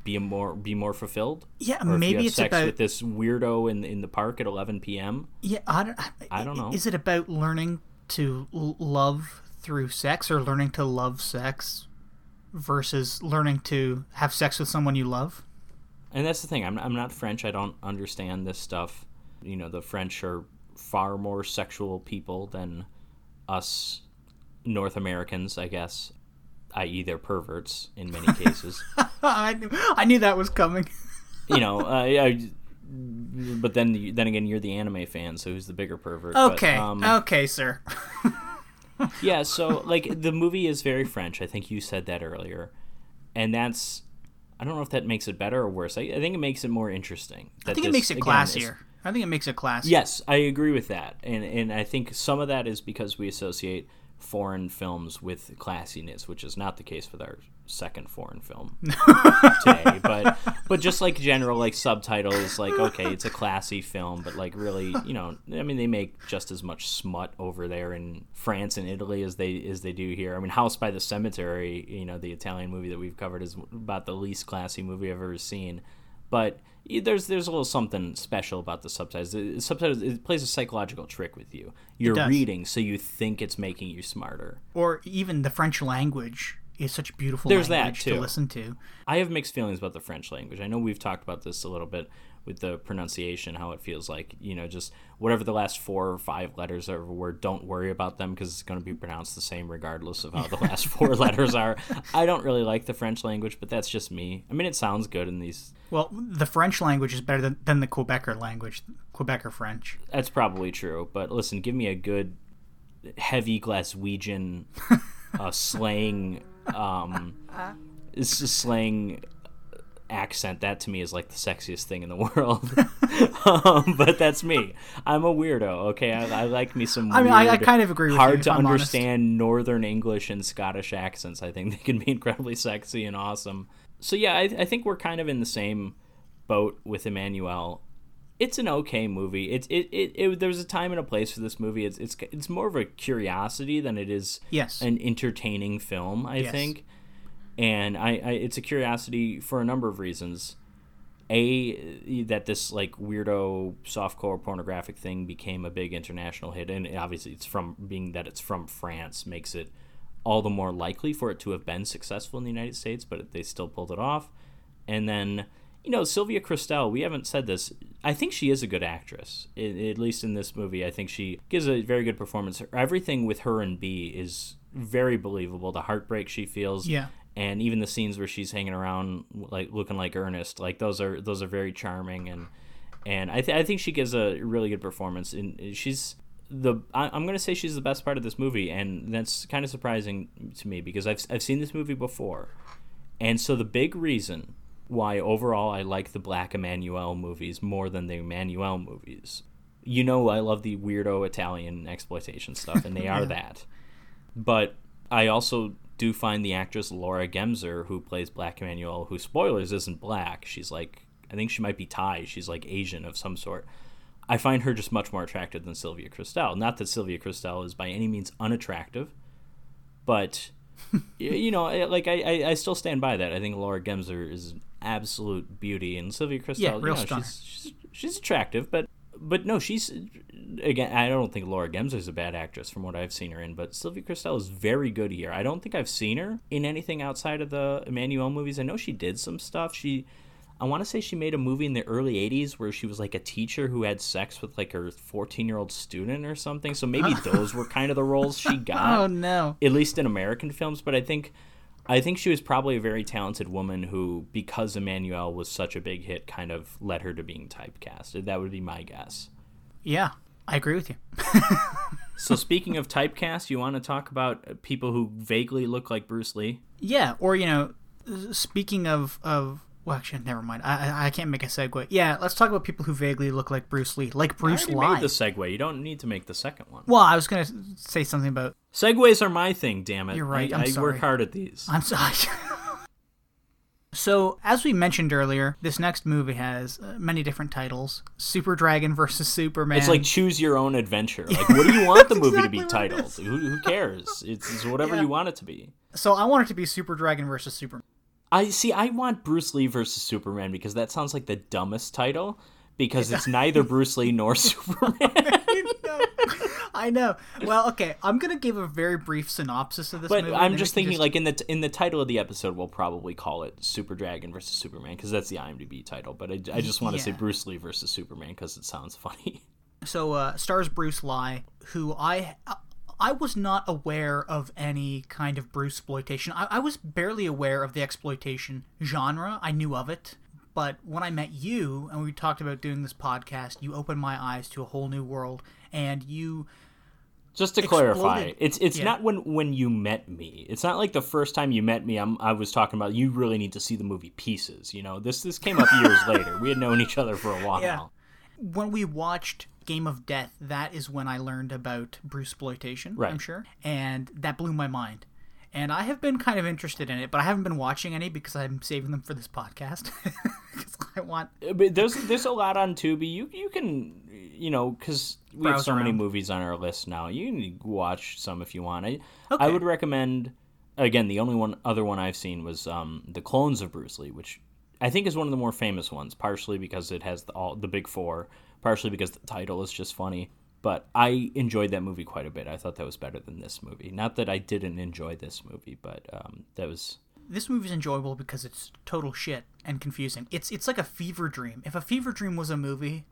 be a more be more fulfilled. Yeah, Or if you maybe have it's sex about with this weirdo in in the park at 11 p.m. yeah. I don't. I don't know. Is it about learning to l- love through sex, or learning to love sex, versus learning to have sex with someone you love? And that's the thing. I'm, I'm not French. I don't understand this stuff. You know, the French are far more sexual people than us North Americans, I guess, i.e., they're perverts in many cases. I knew, I knew that was coming. you know, uh, I, but then then again, you're the anime fan, so who's the bigger pervert? But, Okay, um, okay, sir. yeah so like the movie is very french i think you said that earlier and that's i don't know if that makes it better or worse i, I think it makes it more interesting I think it makes it classier. I think it makes it classier. yes i agree with that and and i think some of that is because we associate foreign films with classiness which is not the case with our second foreign film today but but just like general like subtitles like okay it's a classy film but like really you know i mean they make just as much smut over there in france and italy as they as they do here. I mean house by the cemetery you know the italian movie that we've covered is about the least classy movie i've ever seen but there's there's a little something special about the subtitles. The subtitles it plays a psychological trick with you. You're reading, so you think it's making you smarter. Or even the French language is such a beautiful There's that, language too. to listen to. I have mixed feelings about the French language. I know we've talked about this a little bit with the pronunciation, how it feels like, you know, just whatever the last four or five letters of a word, don't worry about them because it's going to be pronounced the same regardless of how the last four letters are. I don't really like the French language, but that's just me. I mean, it sounds good in these. Well, the French language is better than, than the Quebecer language, Quebecer French. That's probably true. But listen, give me a good heavy Glaswegian uh, slang um, it's a slang accent. That to me is like the sexiest thing in the world. um, but that's me. I'm a weirdo. Okay, I, I like me some. I mean, I- I kind of agree with hard you, to I'm honest. understand Northern English and Scottish accents. I think they can be incredibly sexy and awesome. So yeah, I, I think we're kind of in the same boat with Emmanuelle. It's an okay movie. It's it, it, it there's a time and a place for this movie. It's it's it's more of a curiosity than it is Yes. an entertaining film. I Yes. think, and I, I it's a curiosity for a number of reasons. A that this like weirdo softcore pornographic thing became a big international hit, and obviously it's from being that it's from France makes it all the more likely for it to have been successful in the United States, but they still pulled it off. And then, you know, Sylvia Kristel, we haven't said this. I think she is a good actress, at least in this movie. I think she gives a very good performance. Everything with her and B is very believable. The heartbreak she feels, Yeah. And even the scenes where she's hanging around like looking like Ernest, like those are those are very charming and and I, th- I think she gives a really good performance and she's the I, I'm gonna say she's the best part of this movie and that's kind of surprising to me because I've I've seen this movie before. And so the big reason why overall I like the Black Emanuelle movies more than the Emmanuelle movies you know I love the weirdo Italian exploitation stuff and they are that. But I also do find the actress Laura Gemser, who plays Black Emanuelle, who spoilers isn't black. She's like, I think she might be Thai. She's like Asian of some sort. I find her just much more attractive than Sylvia Kristel. Not that Sylvia Kristel is by any means unattractive, but you know, like I, I, I still stand by that. I think Laura Gemser is an absolute beauty, and Sylvia Kristel, Yeah, you real know, she's, she's she's attractive, but but no, she's again. I don't think Laura Gemser is a bad actress from what I've seen her in, but Sylvia Kristel is very good here. I don't think I've seen her in anything outside of the Emmanuelle movies. I know she did some stuff. She, I want to say she made a movie in the early '80s where she was like a teacher who had sex with like her 14-year-old student or something. So maybe those were kind of the roles she oh, got Oh no. at least in American films. But I think, I think she was probably a very talented woman who, because Emmanuelle was such a big hit, kind of led her to being typecast. That would be my guess. Yeah, I agree with you. So speaking of typecast, you want to talk about uh, people who vaguely look like Bruce Lee? Yeah, or you know, speaking of of well, actually, never mind. I I- can't make a segue. Yeah, let's talk about people who vaguely look like Bruce Lee, like Bruce I Lee. made the segue. You don't need to make the second one. Well, I was gonna say something about. Segues are my thing. Damn it! You're right, I, I work hard at these. I'm sorry. so, as we mentioned earlier, this next movie has uh, many different titles: Super Dragon versus Superman. It's like choose your own adventure. Like, what do you want the movie to be exactly what it titled? Who, who cares? It's, it's whatever Yeah. you want it to be. so. I want it to be Super Dragon versus Superman. I see. I want Bruce Lee versus Superman because that sounds like the dumbest title. Because it's neither Bruce Lee nor Superman. I know. Well, okay. I'm gonna give a very brief synopsis of this But movie. I'm just thinking, like in the in the title of the episode, we'll probably call it Super Dragon versus Superman because that's the IMDb title. But I, I just want to say Bruce Lee versus Superman because it sounds funny. So uh, stars Bruce Lee, who I I was not aware of any kind of Bruce exploitation. I, I was barely aware of the exploitation genre. I knew of it, but when I met you and we talked about doing this podcast, you opened my eyes to a whole new world, and you Just to clarify, it's it's Yeah. not when when you met me. It's not like the first time you met me. I'm I was talking about you really need to see the movie Pieces. You know this this came up years later. We had known each other for a while. Yeah. when we watched Game of Death, that is when I learned about Bruce exploitation. Right. I'm sure, and that blew my mind. And I have been kind of interested in it, but I haven't been watching any because I'm saving them for this podcast. I want. But there's there's a lot on Tubi. You you can you know because we have so many movies on our list now. You can watch some if you want. I I would recommend. Again, the only one other one I've seen was um, the Clones of Bruce Lee, which I think is one of the more famous ones. Partially because it has the, all the big four. Partially because the title is just funny. But I enjoyed that movie quite a bit. I thought that was better than this movie. Not that I didn't enjoy this movie, but um, that was This movie is enjoyable because it's total shit and confusing. It's it's like a fever dream. If a fever dream was a movie,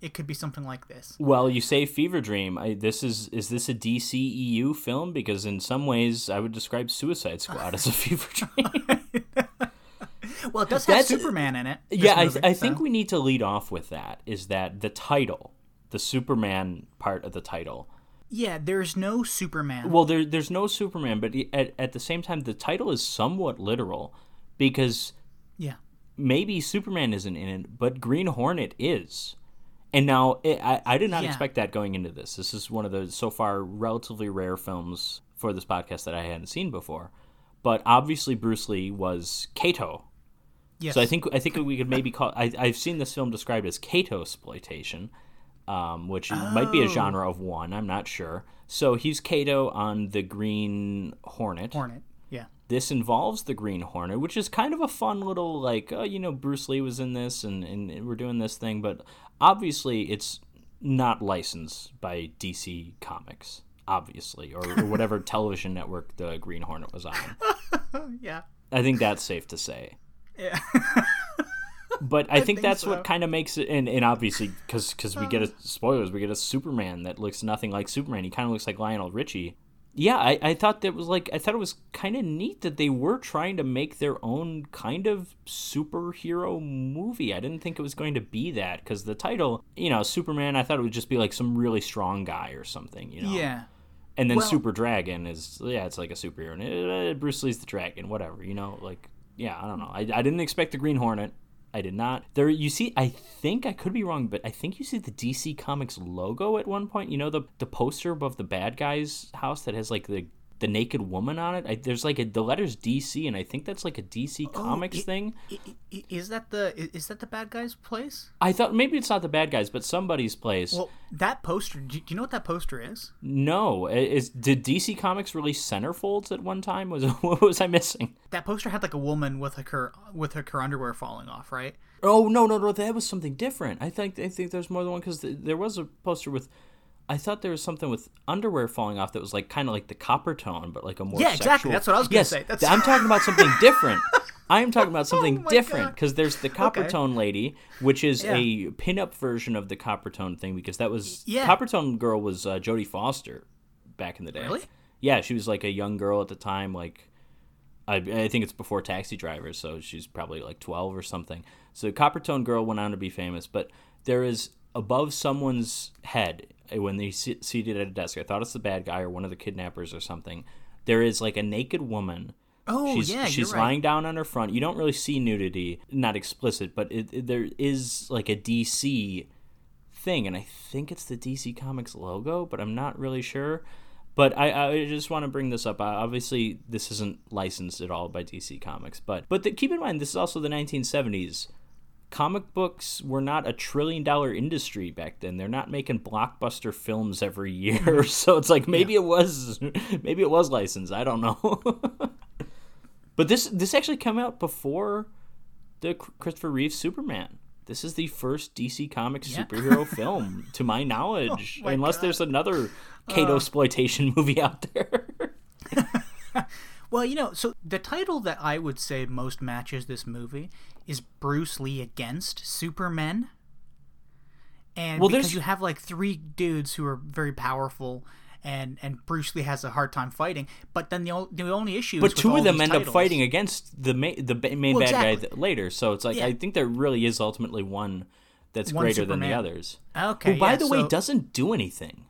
it could be something like this. Well, you say Fever Dream. I, this is is this a DCEU film? Because in some ways, I would describe Suicide Squad as a fever dream. Well, it does have That's- Superman in it. yeah, I, I so- think we need to lead off with that. Is that the title, the Superman part of the title, Yeah, there's no Superman. Well, there, there's no Superman, but at, at the same time, the title is somewhat literal because yeah. maybe Superman isn't in it, but Green Hornet is. And now, it, I, I did not Yeah. expect that going into this. This is one of the so far relatively rare films for this podcast that I hadn't seen before. But obviously, Bruce Lee was Kato. Yes. So I think I think we could maybe call. I, I've seen this film described as Kato exploitation, um, which might be a Oh. genre of one. I'm not sure. So he's Kato on the Green Hornet. Hornet. Yeah. This involves the Green Hornet, which is kind of a fun little like, oh, you know, Bruce Lee was in this, and, and we're doing this thing, but obviously it's not licensed by DC Comics, obviously, or, or whatever television network the Green Hornet was on. Yeah. I think that's safe to say. Yeah. But I, think, think that's so. what kind of makes it, and, and obviously because because we get a spoilers, we get a Superman that looks nothing like Superman. He kind of looks like Lionel Richie. Yeah, I, I thought that was like I thought it was kind of neat that they were trying to make their own kind of superhero movie. I didn't think it was going to be that because the title, you know, Superman. I thought it would just be like some really strong guy or something, you know. Yeah. And then Well- Super Dragon is yeah, it's like a superhero. And, uh, Bruce Lee's the dragon, whatever, you know. Like yeah, I don't know. I, I didn't expect the Green Hornet. I did not. There, you see. I think I could be wrong, but I think you see the DC Comics logo at one point. You know the the poster above the bad guy's house that has like the the naked woman on it. I, there's like a, the letters DC, and I think that's like a DC oh, Comics it- thing. Is that the is that the bad guy's place? I thought maybe it's not the bad guys, but somebody's place. Well, that poster. Do you, know what that poster is? no, is did DC Comics release centerfolds at one time? Was what was I missing? That poster had like a woman with like her with like her underwear falling off, right? Oh no no no! That was something different. I think I think there's more than one because th- there was a poster with. I thought there was something with underwear falling off that was like kind of like the Coppertone, but like a more Yeah, exactly. That's what I was gonna say. That's- I'm talking about something different. I am talking about something Oh different because there's the copper Okay. tone lady, which is Yeah. a pinup version of the Coppertone thing because that was Yeah. Coppertone girl was uh, Jodie Foster back in the day. Really? Yeah, she was like a young girl at the time, like I, I think it's before Taxi Driver, so she's probably like 12 or something. So Coppertone Girl went on to be famous, but there is above someone's head when they sit seated at a desk. I thought it's the bad guy or one of the kidnappers or something. There is like a naked woman. Oh she's, yeah, she's right. lying down on her front. You don't really see nudity, not explicit, but it, it- there is like a DC thing, and I think it's the DC Comics logo, but I'm not really sure. But I, I just want to bring this up. Uh, Obviously, this isn't licensed at all by DC Comics, but but the, keep in mind this is also the 1970s. Comic books were not a trillion dollar industry back then. They're not making blockbuster films every year, so it's like maybe it was maybe it was licensed. I don't know. but this this actually came out before the Christopher Reeve Superman. This is the first DC Comics Yeah. superhero film, to my knowledge, Oh my unless God. Uh. there's another Kato exploitation movie out there. Well, you know, so the title that I would say most matches this movie is Bruce Lee against Supermen. And Well, because there's- you have like three dudes who are very powerful, and and Bruce Lee has a hard time fighting. But then the only the only issue, is but with two all of them end titles- up fighting against the main the main Well, bad guy exactly. th- later. So it's like Yeah. I think there really is ultimately one that's One greater than the others. Okay, Who, by yeah, the way, so- doesn't do anything.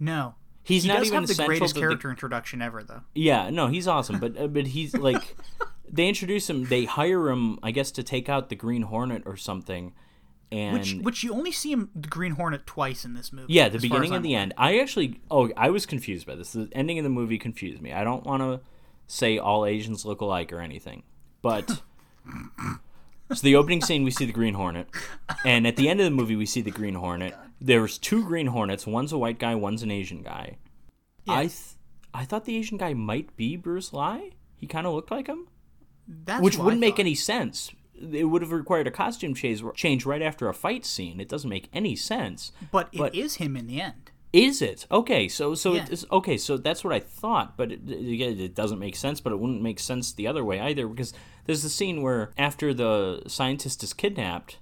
No, He's he not even have the greatest to the- character introduction ever, though. Yeah, no, he's awesome, but uh, but he's like they introduce him, they hire him, I guess, to take out the Green Hornet or something, and Which which you only see him the Green Hornet twice in this movie. yeah, the beginning and I'm the end. I actually, oh, I was confused by this. The ending of the movie confused me. I don't want to say all Asians look alike or anything, but. So the opening scene, we see the Green Hornet, and at the end of the movie, we see the Green Hornet. There's two Green Hornets. One's a white guy. One's an Asian guy. I th- I thought the Asian guy might be Bruce Lee. He kind of looked like him, That's which wouldn't make any sense. It would have required a costume change change right after a fight scene. It doesn't make any sense. But it but- is him in the end. Is it okay? So so Yeah. it is okay. So that's what I thought, but it, it, it doesn't make sense. But it wouldn't make sense the other way either, because there's the scene where after the scientist is kidnapped,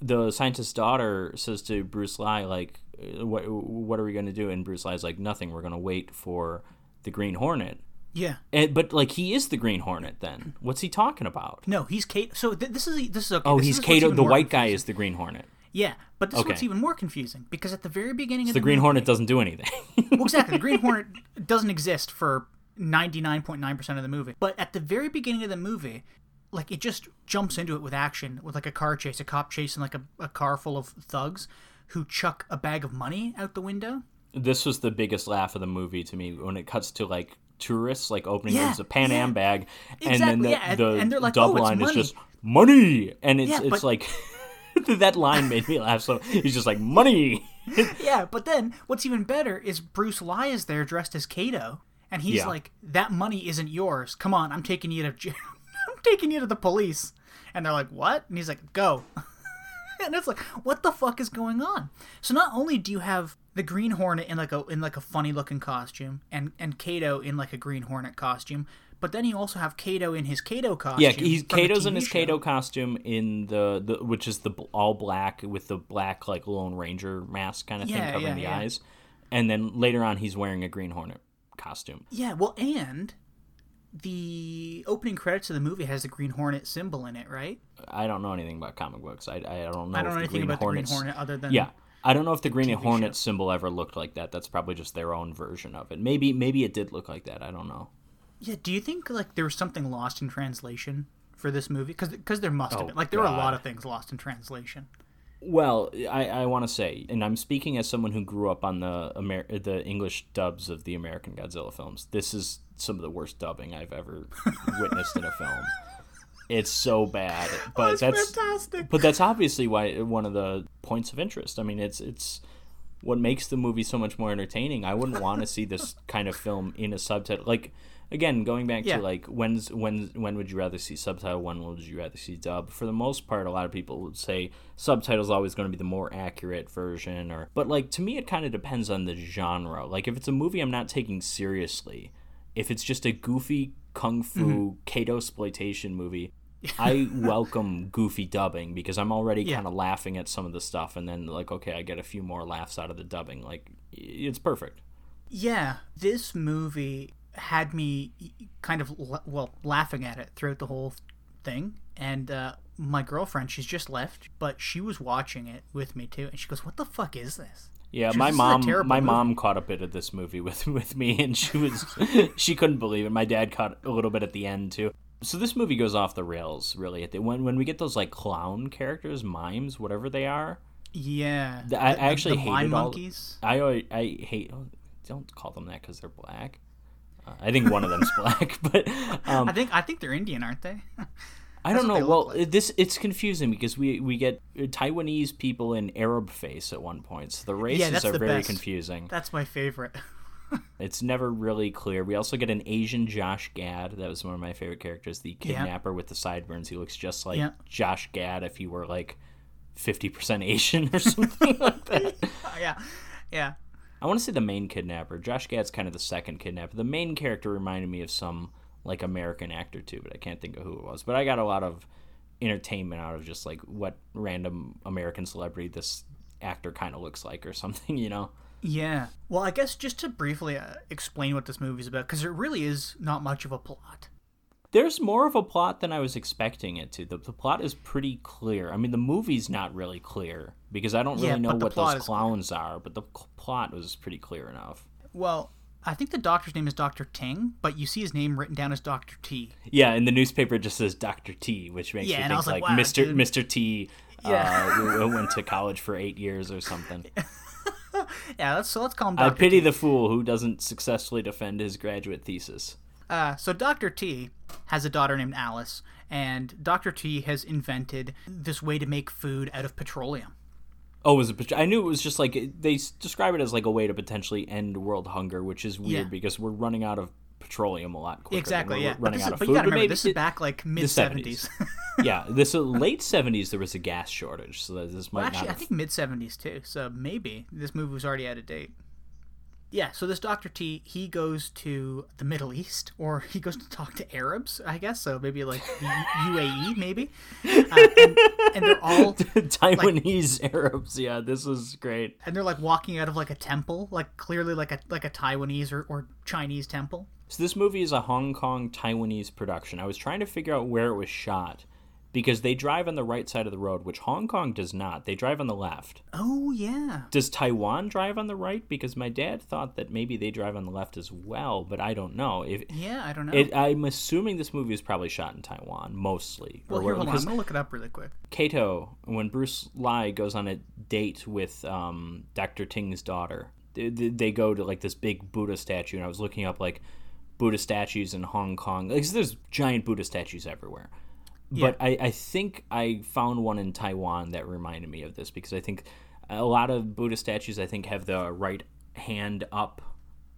the scientist's daughter says to Bruce Lee, like, "What what are we going to do?" And Bruce Lee's like, "Nothing. We're going to wait for the Green Hornet." Yeah. And, but like he is the Green Hornet. Then what's he talking about? No, he's Kate. So th- this is this is okay. Oh, this he's Kato. The white guy is the Green Hornet. Yeah, but this is what's Okay. even more confusing because at the very beginning of The the, Green movie, Hornet doesn't do anything. well, exactly, the Green Hornet doesn't exist for ninety nine point nine percent of the movie. But at the very beginning of the movie, like it just jumps into it with action, with like a car chase, a cop chasing like a, a car full of thugs who chuck a bag of money out the window. this was the biggest laugh of the movie to me when it cuts to like tourists like opening Yeah, a Pan Am yeah. bag, and Exactly, then the, yeah, the and they're like, dub "Oh, line is just money, and it's it's but- like that line made me laugh. So he's just like money. Yeah, but then what's even better is Bruce Lee is there dressed as Kato, and he's like, "That money isn't yours. Come on, I'm taking you to, j- I'm taking you to the police." And they're like, "What?" And he's like, "Go." and it's like, what the fuck is going on? So not only do you have the Green Hornet in like a in like a funny looking costume, and and Kato in like a Green Hornet costume, but then you also have Kato in his Kato costume. Yeah, he's Kato's in his show. Kato costume in the, the which is the all black with the black like Lone Ranger mask kind of thing covering yeah, the yeah. eyes, and then later on he's wearing a Green Hornet costume. Yeah, well, and the opening credits of the movie has the Green Hornet symbol in it, right? I don't know anything about comic books. I, I don't know. I don't know anything Green about Hornets, the Green Hornet other than Yeah, I don't know if the Green TV Hornet show. symbol ever looked like that. That's probably just their own version of it. Maybe maybe it did look like that. I don't know. Yeah, do you think like there was something lost in translation for this movie? Because there must have Oh, been. Like there were a lot of things lost in translation. Well, I, I want to say, and I'm speaking as someone who grew up on the Amer- the English dubs of the American Godzilla films. This is some of the worst dubbing I've ever witnessed in a film. It's so bad, but That's that's fantastic. but that's obviously why one of the points of interest. I mean, it's it's what makes the movie so much more entertaining. I wouldn't want to see this kind of film in a subtitle. Like again, going back Yeah. to like when's when when would you rather see subtitle? When would you rather see dub? For the most part, a lot of people would say subtitles always going to be the more accurate version. Or but like to me, it kind of depends on the genre. Like if it's a movie I'm not taking seriously, if it's just a goofy kung fu Mm-hmm. Kato exploitation movie. I welcome goofy dubbing because I'm already Yeah. kind of laughing at some of the stuff, and then like, okay, I get a few more laughs out of the dubbing. Like, it's perfect. Yeah, this movie had me kind of well laughing at it throughout the whole thing, and uh, my girlfriend, she's just left, but she was watching it with me too, and she goes, "What the fuck is this?" Yeah, She my was, "This is a mom, my movie." mom caught a bit of this movie with with me, and she was she couldn't believe it. My dad caught a little bit at the end too. So this movie goes off the rails really. When when we get those like clown characters, mimes, whatever they are, Yeah, The- I- I actually the mime hated all- monkeys. I I hate. oh, Don't call them that because they're black. Uh, I think one of them's black, but um, I think I think they're Indian, aren't they? I don't know. Well, like. this it's confusing because we we get Taiwanese people in Arab face at one point. So the races that's are the very best. confusing. That's my favorite. It's never really clear. We also get an Asian Josh Gad. That was one of my favorite characters. The Yeah. kidnapper with the sideburns. He looks just like Yeah. Josh Gad if he were like fifty percent Asian or something like that. yeah, yeah. I want to say the main kidnapper. Josh Gad's kind of the second kidnapper. The main character reminded me of some like American actor too, but I can't think of who it was. But I got a lot of entertainment out of just like what random American celebrity this actor kind of looks like or something, you know. Yeah. Well, I guess just to briefly uh, explain what this movie's about, because there really is not much of a plot. There's more of a plot than I was expecting it to. The, the plot is pretty clear. I mean, the movie's not really clear because I don't really Yeah, know what those is clear. clowns are, but the cl- plot was pretty clear enough. Well, I think the doctor's name is Dr. Ting, but you see his name written down as Dr. T. Yeah, in the newspaper it just says Dr. T, which makes Yeah, you and think like, like, wow, Mr. dude. Mr. T Yeah. uh, w- went to college for eight years or something. Yeah, let's, so let's call him I pity T. the fool who doesn't successfully defend his graduate thesis. Uh, so Dr. T has a daughter named Alice, and Dr. T has invented this way to make food out of petroleum. Oh, it was pot- I knew it was just like they describe it as like a way to potentially end world hunger, which is weird Yeah. because we're running out of petroleum a lot quicker. Exactly, yeah. Running out is, of but food. you gotta but remember, this it- is back like mid 70s. yeah, this uh, late seventies there was a gas shortage, so this might Well, actually. I think mid 70s too, so maybe this movie was already out of date. Yeah, so this Dr. T, he goes to the Middle East, or he goes to talk to Arabs, I guess, so maybe like the UAE, maybe. Uh, and, and they're all Taiwanese Arabs. Yeah, this was great. and they're like walking out of like a temple, like clearly like a like a Taiwanese or, or Chinese temple. So this movie is a Hong Kong Taiwanese production. I was trying to figure out where it was shot, because they drive on the right side of the road, which Hong Kong does not. They drive on the left. Oh yeah. Does Taiwan drive on the right? Because my dad thought that maybe they drive on the left as well, but I don't know. If Yeah, I don't know. it, I'm assuming this movie is probably shot in Taiwan mostly. well, or here, hold on. I'm gonna look it up really quick. Kato, when Bruce Lee goes on a date with um, Dr. Ting's daughter, they they go to like this big Buddha statue, and I was looking up like Buddha statues in Hong Kong. Like there's giant Buddha statues everywhere. But I, I think I found one in Taiwan that reminded me of this because I think a lot of Buddha statues I think have the right hand up,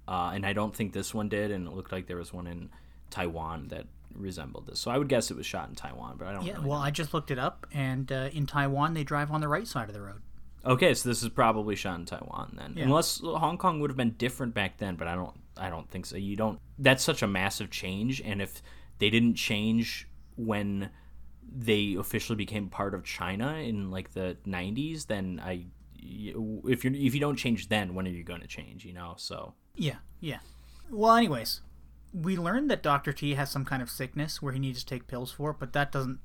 uh, and I don't think this one did. And it looked like there was one in Taiwan that resembled this. So I would guess it was shot in Taiwan, but I don't. Yeah, really well, I just looked it up, and uh, in Taiwan they drive on the right side of the road. Okay, so this is probably shot in Taiwan then, unless Hong Kong would have been different back then. But I don't, I don't think so. You don't. That's such a massive change, and if they didn't change when they officially became part of China in like the '90s, then I, if you if you don't change then, when are you going to change? You know, so Yeah, yeah. Well, anyways, we learned that Doctor T has some kind of sickness where he needs to take pills for, but that doesn't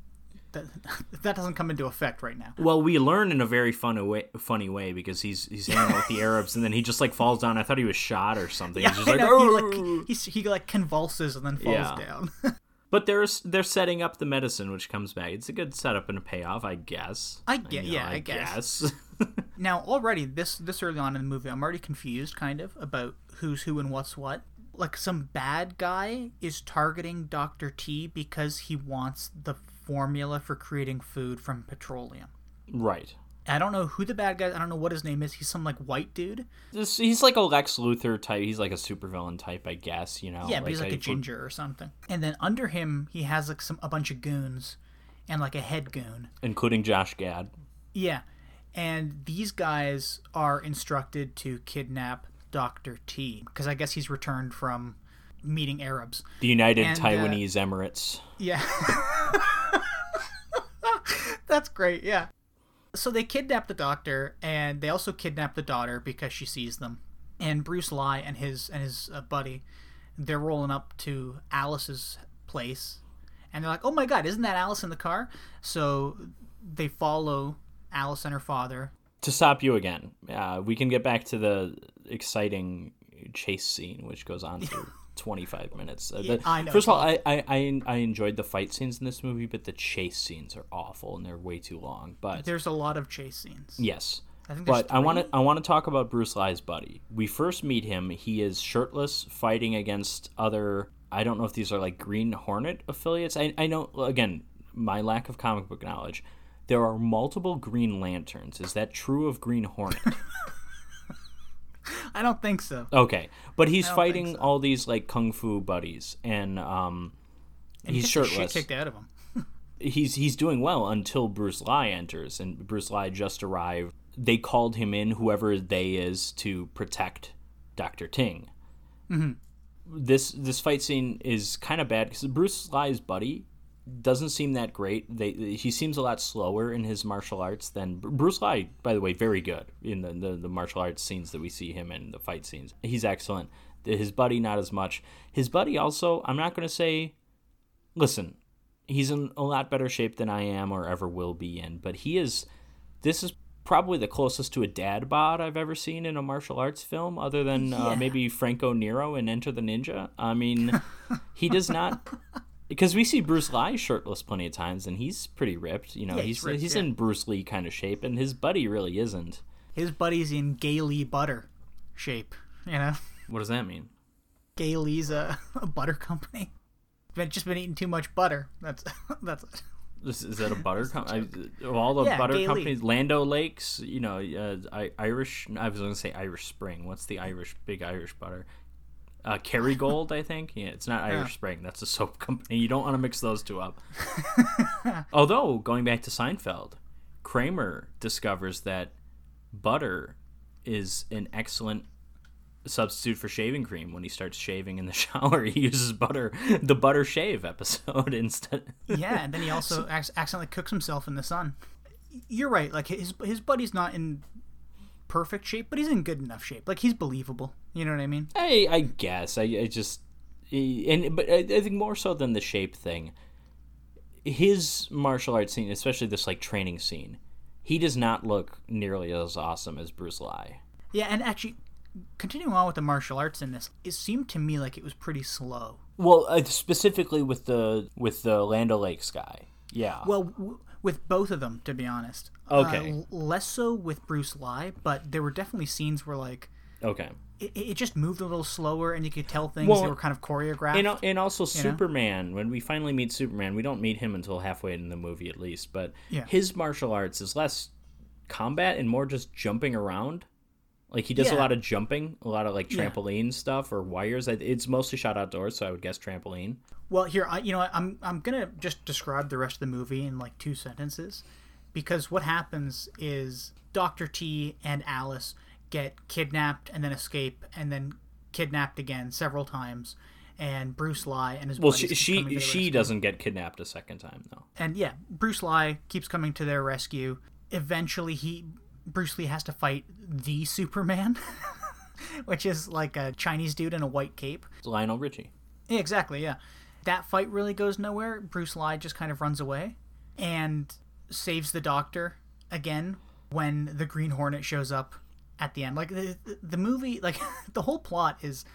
that, that doesn't come into effect right now. Well, we learn in a very fun way, funny way because he's he's hanging out with the Arabs, and then he just like falls down. I thought he was shot or something. he's just I like, know, he, like he, he like convulses and then falls Yeah. down. But they're they're setting up the medicine, which comes back. It's a good setup and a payoff, I guess. I get, You know, yeah, I, guess. guess. Now, already this this early on in the movie, I'm already confused, kind of, about who's who and what's what. Like some bad guy is targeting Doctor T because he wants the formula for creating food from petroleum. right. I don't know who the bad guy. I don't know what his name is. He's some like white dude. This, he's like a Lex Luthor type. He's like a supervillain type, I guess. You know. Yeah, but he's like a a ginger or something. And then under him, he has like some a bunch of goons, and like a head goon. including Josh Gad. Yeah, and these guys are instructed to kidnap Doctor T because I guess he's returned from meeting Arabs. The United And, uh, Taiwanese Emirates. Yeah. That's great, yeah. So they kidnap the doctor and they also kidnap the daughter because she sees them. And Bruce Lee and his and his uh, buddy, they're rolling up to Alice's place and they're like, "Oh my god, isn't that Alice in the car?" So they follow Alice and her father. To stop you again, uh, we can get back to the exciting chase scene, which goes on for 25 minutes. Uh, I know, First of all, I, I, I, enjoyed the fight scenes in this movie, but the chase scenes are awful and they're way too long. But There's a lot of chase scenes. Yes. I think But I want to. I want to talk about Bruce Lee's buddy. We first meet him. He is shirtless, fighting against other. I don't know if these are like Green Hornet affiliates. I I know again my lack of comic book knowledge. There are multiple Green Lanterns. Is that true of Green Hornet? I don't think so. okay, but he's fighting so. all these like kung fu buddies, and um, And he he's shirtless. Shit kicked out of him. he's he's doing well until Bruce Lee enters, and Bruce Lee just arrived. They called him in, whoever they is, to protect Doctor Ting. Mm-hmm. This this fight scene is kind of bad because Bruce Lee's buddy doesn't seem that great. They he seems a lot slower in his martial arts than Bruce Lee. By the way, very good in the, the the martial arts scenes that we see him in the fight scenes. He's excellent. His buddy not as much. His buddy also. I'm not going to say. Listen, he's in a lot better shape than I am or ever will be in. But he is. This is probably the closest to a dad bod I've ever seen in a martial arts film, other than uh, maybe Franco Nero in Enter the Ninja. I mean, he does not. Because we see Bruce Lee shirtless plenty of times, and he's pretty ripped. You know, Yeah, he's he's ripped, he's yeah. in Bruce Lee kind of shape, and his buddy really isn't. His buddy's in Gay Lee butter shape. You know, What does that mean? Gay Lee's a, a butter company. Been just been eating too much butter. That's that's it. Is, is that a butter company? Of all the Yeah, butter Gay companies, Land O'Lakes, you know, uh, I, Irish. I was going to say Irish Spring. What's the Irish big Irish butter? Uh, Kerrygold, I think. Yeah, it's not Irish Spring. That's a soap company. You don't want to mix those two up. Although going back to Seinfeld, Kramer discovers that butter is an excellent substitute for shaving cream when he starts shaving in the shower he uses butter the butter shave episode instead Yeah, and then he also ac- accidentally cooks himself in the sun. You're right. Like his his buddy's not in perfect shape, but he's in good enough shape. Like he's believable. You know what I mean? I I guess I, I just and but I, I think more so than the shape thing. his martial arts scene, especially this like training scene, he does not look nearly as awesome as Bruce Lee. Yeah, and actually, continuing on with the martial arts in this, it seemed to me like it was pretty slow. Well, uh, specifically with the with the Land O'Lakes guy. Yeah. Well, w- with both of them, to be honest. Okay. Uh, less so with Bruce Lee, but there were definitely scenes where like okay. it, it just moved a little slower, and you could tell things Well, they were kind of choreographed. And, and also know? Superman, when we finally meet Superman, we don't meet him until halfway in the movie at least, but Yeah. his martial arts is less combat and more just jumping around. Like he does a lot of jumping, a lot of like Yeah. trampoline stuff or wires. It's mostly shot outdoors, so I would guess trampoline. Well, here, I, you know, I'm I'm gonna just describe the rest of the movie in like two sentences, because what happens is Doctor T and Alice get kidnapped and then escape and then kidnapped again several times, and Bruce Lee and his Well, she keep coming to she, she doesn't get kidnapped a second time though. and yeah, Bruce Lee keeps coming to their rescue. Eventually, he Bruce Lee has to fight the Superman, which is like a Chinese dude in a white cape. It's Lionel Richie. Yeah, exactly. Yeah, that fight really goes nowhere. Bruce Lee just kind of runs away and saves the Doctor again when the Green Hornet shows up at the end. Like the the movie, like the whole plot is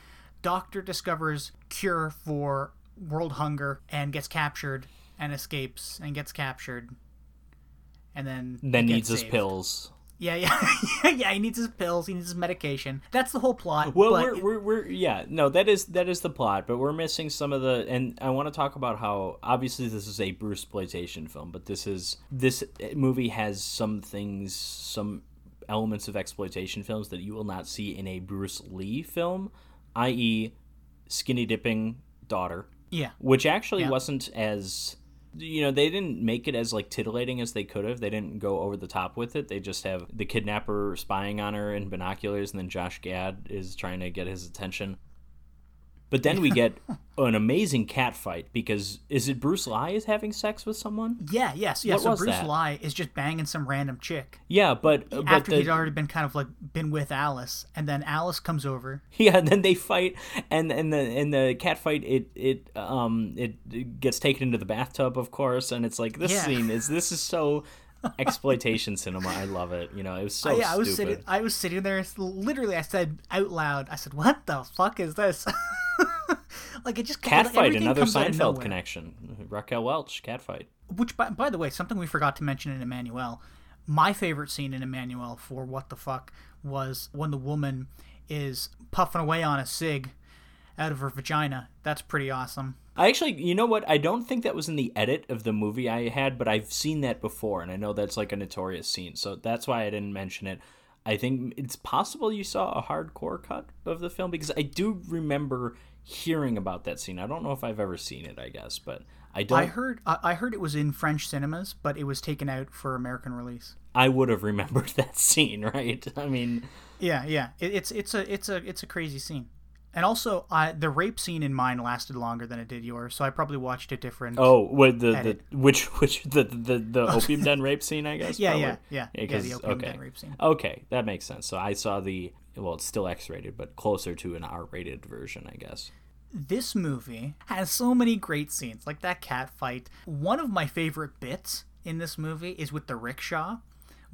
Doctor discovers cure for world hunger and gets captured and escapes and gets captured and then Then needs his pills. Yeah, yeah, yeah. He needs his pills. He needs his medication. That's the whole plot. Well, but we're, we're we're yeah no that is that is the plot, but we're missing some of the and I want to talk about how obviously this is a Bruce exploitation film, but this is this movie has some things some elements of exploitation films that you will not see in a Bruce Lee film, i.e., skinny dipping daughter, yeah, which actually Yeah. wasn't as you know they didn't make it as like titillating as they could have. They didn't go over the top with it. They just have the kidnapper spying on her in binoculars and then josh gad is trying to get his attention but then we get an amazing cat fight because is it bruce lee is having sex with someone yeah, yes, yeah. What so Bruce that? Lee is just banging some random chick. yeah but but after the, he'd already been kind of like been with Alice, and then Alice comes over. Yeah, and then they fight, and and the and the cat fight it it um it, it gets taken into the bathtub, of course, and it's like this Yeah. scene is this is so exploitation cinema. I love it. You know, it was so Oh, yeah, I was stupid. sitting. I was sitting there. Literally, I said out loud. I said, "What the fuck is this?" like it just Cat like, fight, another comes out of Seinfeld connection. Raquel Welch, cat fight. Which, by, by the way, something we forgot to mention in Emmanuelle. My favorite scene in Emmanuelle for what the fuck was when the woman is puffing away on a cig out of her vagina. That's pretty awesome. I actually, you know what? I don't think that was in the edit of the movie I had, but I've seen that before, and I know that's like a notorious scene, so that's why I didn't mention it. I think it's possible you saw a hardcore cut of the film because I do remember hearing about that scene. I don't know if I've ever seen it, I guess, but I don't. I heard I heard it was in French cinemas, but it was taken out for American release. I would have remembered that scene, right? I mean, Yeah, yeah. It, it's it's a it's a it's a crazy scene. And also, I the rape scene in mine lasted longer than it did yours, so I probably watched it different. oh, the, the which which the the, the opium den rape scene, I guess. yeah, probably? yeah, yeah, yeah. 'cause- The opium okay. den rape scene. Okay, that makes sense. So I saw the well, it's still X-rated, but closer to an R-rated version, I guess. This movie has so many great scenes, like that cat fight. One of my favorite bits in this movie is with the rickshaw.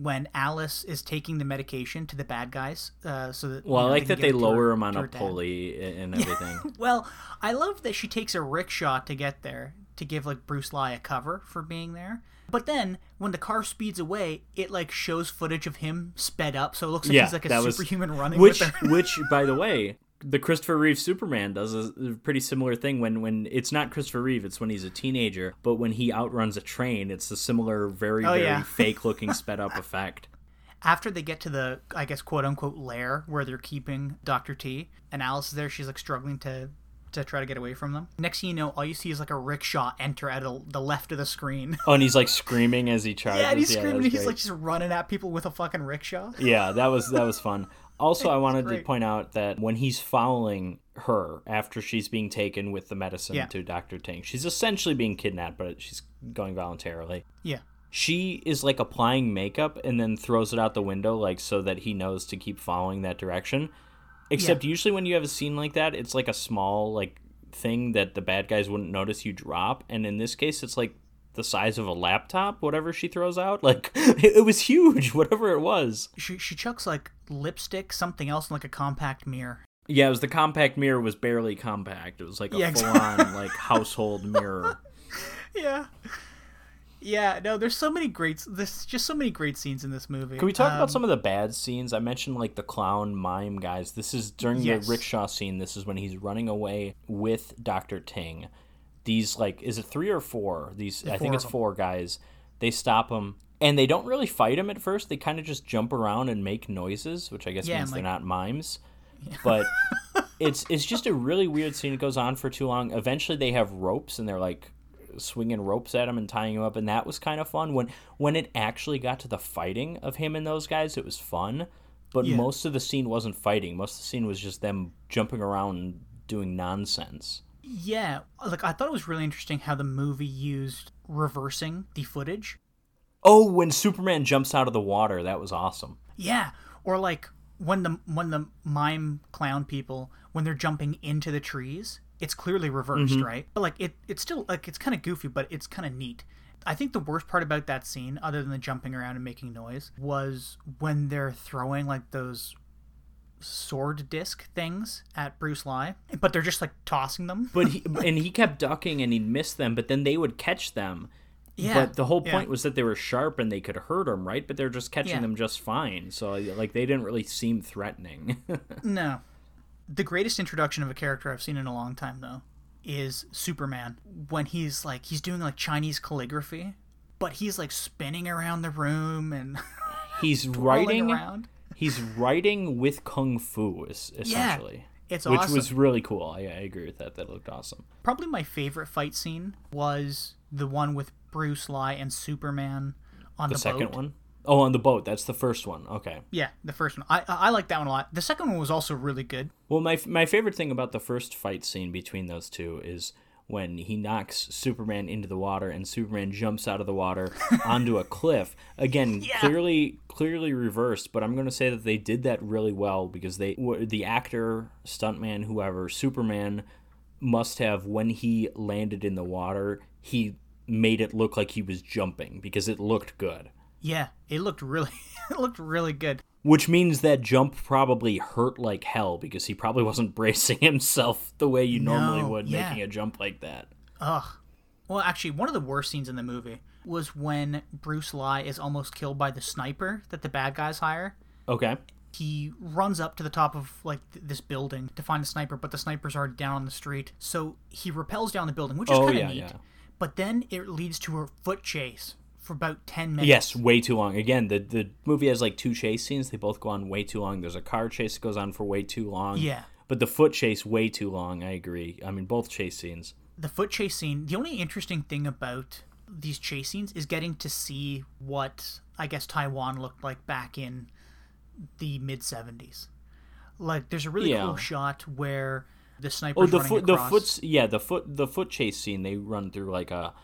When Alice is taking the medication to the bad guys, uh, so that Well, you know, I like can that they lower her- him on a pulley and everything. Well, I love that she takes a rickshaw to get there to give like Bruce Lee a cover for being there. But then when the car speeds away, it like shows footage of him sped up, so it looks like yeah, he's like a that was superhuman running Which, which, by the way, the Christopher Reeve Superman does a a pretty similar thing. When when it's not Christopher Reeve, it's when he's a teenager. But when he outruns a train, it's a similar, very Oh, very yeah. fake looking sped up effect. After they get to the, I guess, quote unquote lair where they're keeping Doctor T, and Alice is there, she's like struggling to to try to get away from them. Next thing you know, all you see is like a rickshaw enter out of the left of the screen. Oh, and he's like screaming as he charges. yeah, and he's that screaming. he's great. like just running at people with a fucking rickshaw. Yeah, that was that was fun. Also, I wanted to point out that when he's following her after she's being taken with the medicine Yeah. to Dr. Ting, she's essentially being kidnapped, but she's going voluntarily. Yeah. She is like applying makeup and then throws it out the window, like so that he knows to keep following that direction. Except usually when you have a scene like that, it's like a small like thing that the bad guys wouldn't notice you drop, and in this case, it's like the size of a laptop, whatever she throws out. Like it, it was huge, whatever it was. She she chucks like lipstick, something else, in like a compact mirror. Yeah, it was the compact mirror was barely compact. It was like a Yeah, full on like household mirror. Yeah. Yeah, no, there's so many great there's just so many great scenes in this movie. Can we talk Um, about some of the bad scenes? I mentioned like the clown mime guys. This is during Yes. the rickshaw scene. This is when he's running away with Dr. Ting. These like is it 3 or 4? These I think it's 4 guys. They stop him and they don't really fight him at first. They kind of just jump around and make noises, which I guess Yeah, means and, they're not mimes. But it's it's just a really weird scene. It goes on for too long. Eventually they have ropes and they're like swinging ropes at him and tying him up and that was kind of fun when when it actually got to the fighting of him and those guys it was fun but Yeah. most of the scene wasn't fighting most of the scene was just them jumping around and doing nonsense Yeah, like I thought it was really interesting how the movie used reversing the footage. oh when superman jumps out of the water that was awesome Yeah, or like when the when the mime clown people when they're jumping into the trees, it's clearly reversed, Mm-hmm. right? But like it it's still like it's kind of goofy, but it's kind of neat. I think the worst part about that scene, other than the jumping around and making noise, was when they're throwing like those sword disc things at Bruce Lee, but they're just like tossing them. but he and he kept ducking and he'd miss them but then they would catch them Yeah, but the whole yeah. point was that they were sharp and they could hurt him right but they're just catching Yeah. them just fine so like they didn't really seem threatening No. The greatest introduction of a character I've seen in a long time, though, is Superman. When he's like, he's doing like Chinese calligraphy, but he's like spinning around the room and he's writing around. He's writing with kung fu, es- essentially. It's awesome. which awesome. was really cool. I, I agree with that. That looked awesome. Probably my favorite fight scene was the one with Bruce Lee and Superman on The, the, second boat. one? Oh, on the boat. That's the first one. Okay. Yeah, the first one. I I I like that one a lot. The second one was also really good. Well, my my favorite thing about the first fight scene between those two is when he knocks Superman into the water and Superman jumps out of the water onto a cliff. Again, Yeah. clearly clearly reversed, but I'm going to say that they did that really well because they the actor, stuntman, whoever, Superman must have when he landed in the water, he made it look like he was jumping because it looked good. Yeah, it looked really it looked really good. Which means that jump probably hurt like hell because he probably wasn't bracing himself the way you normally No, would yeah. making a jump like that. Ugh. Well, actually, one of the worst scenes in the movie was when Bruce Lee is almost killed by the sniper that the bad guys hire. Okay. He runs up to the top of like th- this building to find the sniper, but the sniper's already down on the street. So he repels down the building, which is Oh, kind of yeah, neat. yeah. But then it leads to a foot chase for about ten minutes. Yes, way too long. Again, the the movie has like two chase scenes. They both go on way too long. There's a car chase that goes on for way too long. Yeah. But the foot chase way too long. I agree. I mean, both chase scenes. the foot chase scene the only interesting thing about these chase scenes is getting to see what i guess taiwan looked like back in the mid 70s like there's a really Yeah. cool shot where the sniper Oh, the foot, the across. foot's yeah, the foot, the foot chase scene. They run through like a,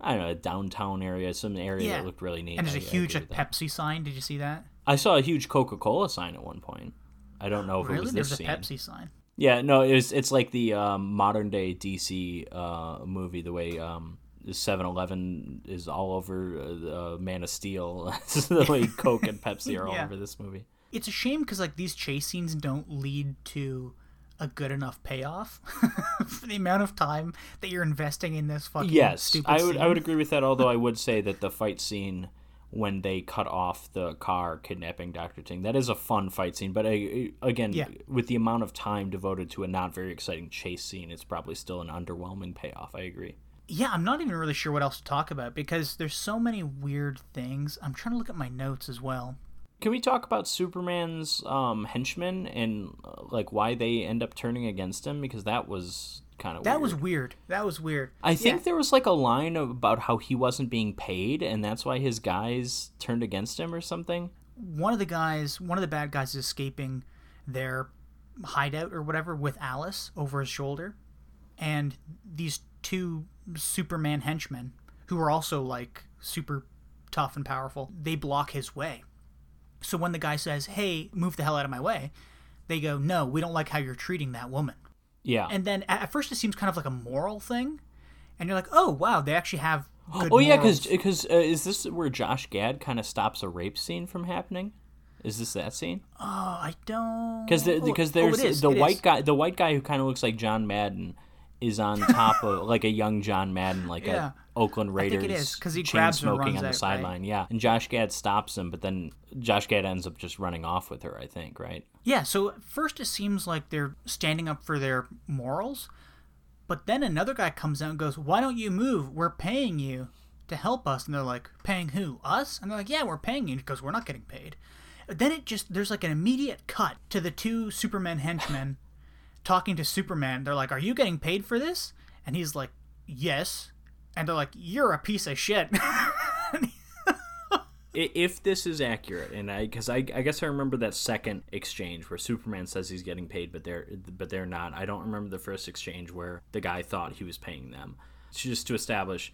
I don't know, a downtown area, some area Yeah. that looked really neat. and there's I- a I huge like pepsi sign did you see that I saw a huge Coca Cola sign at one point. I don't know if it really was there's this a pepsi sign Yeah, no, it's it's like the um, modern day DC uh, movie. The way um, 7-Eleven is all over uh, uh, Man of Steel. the way Coke and Pepsi are all Yeah. over this movie. it's a shame because like these chase scenes don't lead to a good enough payoff for the amount of time that you're investing in this fucking Yes, stupid I would I would agree with that. Although I would say that the fight scene when they cut off the car kidnapping Doctor Ting that is a fun fight scene. But I, again, Yeah. with the amount of time devoted to a not very exciting chase scene, it's probably still an underwhelming payoff. I agree. yeah, I'm not even really sure what else to talk about because there's so many weird things. I'm trying to look at my notes as well. Can we talk about Superman's um, henchmen and uh, like why they end up turning against him? Because that was kind of That was weird. That was weird. I think Yeah. there was like a line about how he wasn't being paid, and that's why his guys turned against him or something. one of the guys, one of the bad guys, is escaping their hideout or whatever with Alice over his shoulder, and these two Superman henchmen, who are also like super tough and powerful, they block his way. So when the guy says, "Hey, move the hell out of my way," they go, "No, we don't like how you're treating that woman." Yeah, And then at first it seems kind of like a moral thing, and you're like, "Oh wow, they actually have good Oh yeah, because because uh, is this where Josh Gad kind of stops a rape scene from happening? Is this that scene? oh, I don't Because oh, because oh, there's is, the it white is. guy the white guy who kind of looks like John Madden is on top of like a young John Madden like Yeah. a Oakland think Raiders it is, 'cause he chain grabs smoking on the out, right? sideline. Yeah, and Josh Gad stops him, but then Josh Gad ends up just running off with her. I think right. Yeah, so first it seems like they're standing up for their morals, but then another guy comes out and goes, "Why don't you move? We're paying you to help us." And they're like, "Paying who? Us?" And they're like, "Yeah, we're paying you because we're not getting paid." Then it just there's like an immediate cut to the two Superman henchmen talking to Superman. They're like, "Are you getting paid for this?" And he's like, "Yes." And they're like, "You're a piece of shit." If this is accurate, and I because I, I guess I remember that second exchange where Superman says he's getting paid, but they're but they're not. I don't remember the first exchange where the guy thought he was paying them. It's just to establish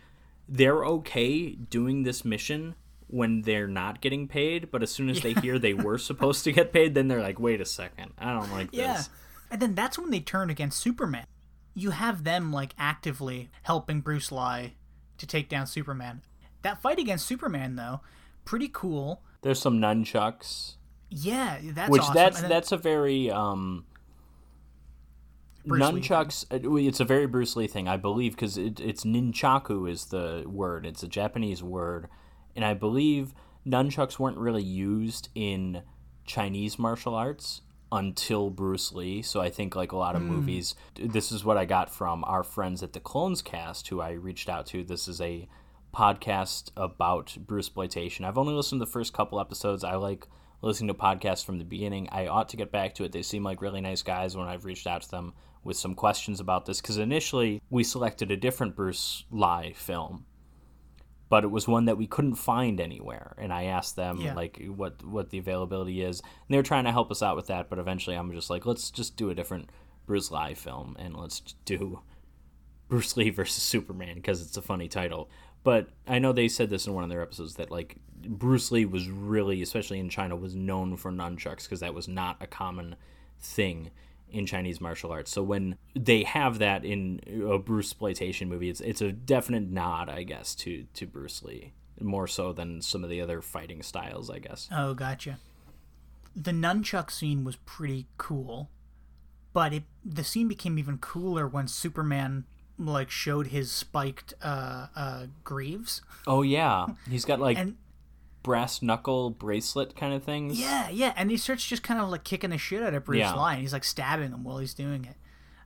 they're okay doing this mission when they're not getting paid, but as soon as they hear they were supposed to get paid, then they're like, wait a second, I don't like Yeah. this. And then that's when they turn against Superman. You have them like actively helping Bruce Lie to take down Superman. That fight against Superman though, pretty cool. There's some nunchucks, Yeah, that's which awesome. that's then- that's a very um Bruce nunchucks uh, it's a very bruce lee thing i believe because it, it's nunchaku is the word it's a japanese word and i believe nunchucks weren't really used in chinese martial arts until bruce lee so i think like a lot of Hmm. movies this is what i got from our friends at the clones cast who i reached out to this is a podcast about bruce exploitation i've only listened to the first couple episodes i like listening to podcasts from the beginning. I ought to get back to it. They seem like really nice guys when I've reached out to them with some questions about this because initially we selected a different Bruce Lie film, but it was one that we couldn't find anywhere. And I asked them Yeah. like what what the availability is, and they were trying to help us out with that. But eventually, I'm just like, let's just do a different Bruce Lee film and let's do Bruce Lee versus Superman because it's a funny title. But I know they said this in one of their episodes that like Bruce Lee was really, especially in China, was known for nunchucks because that was not a common thing in Chinese martial arts. So when they have that in a Bruce exploitation movie, it's it's a definite nod, I guess, to to Bruce Lee more so than some of the other fighting styles, I guess. Oh, gotcha. The nunchuck scene was pretty cool, but it the scene became even cooler when Superman like showed his spiked uh uh greaves. Oh yeah, he's got like And brass knuckle bracelet kind of things. yeah, yeah, and he starts just kind of like kicking the shit out of Bruce Yeah. Lee. And he's like stabbing him while he's doing it.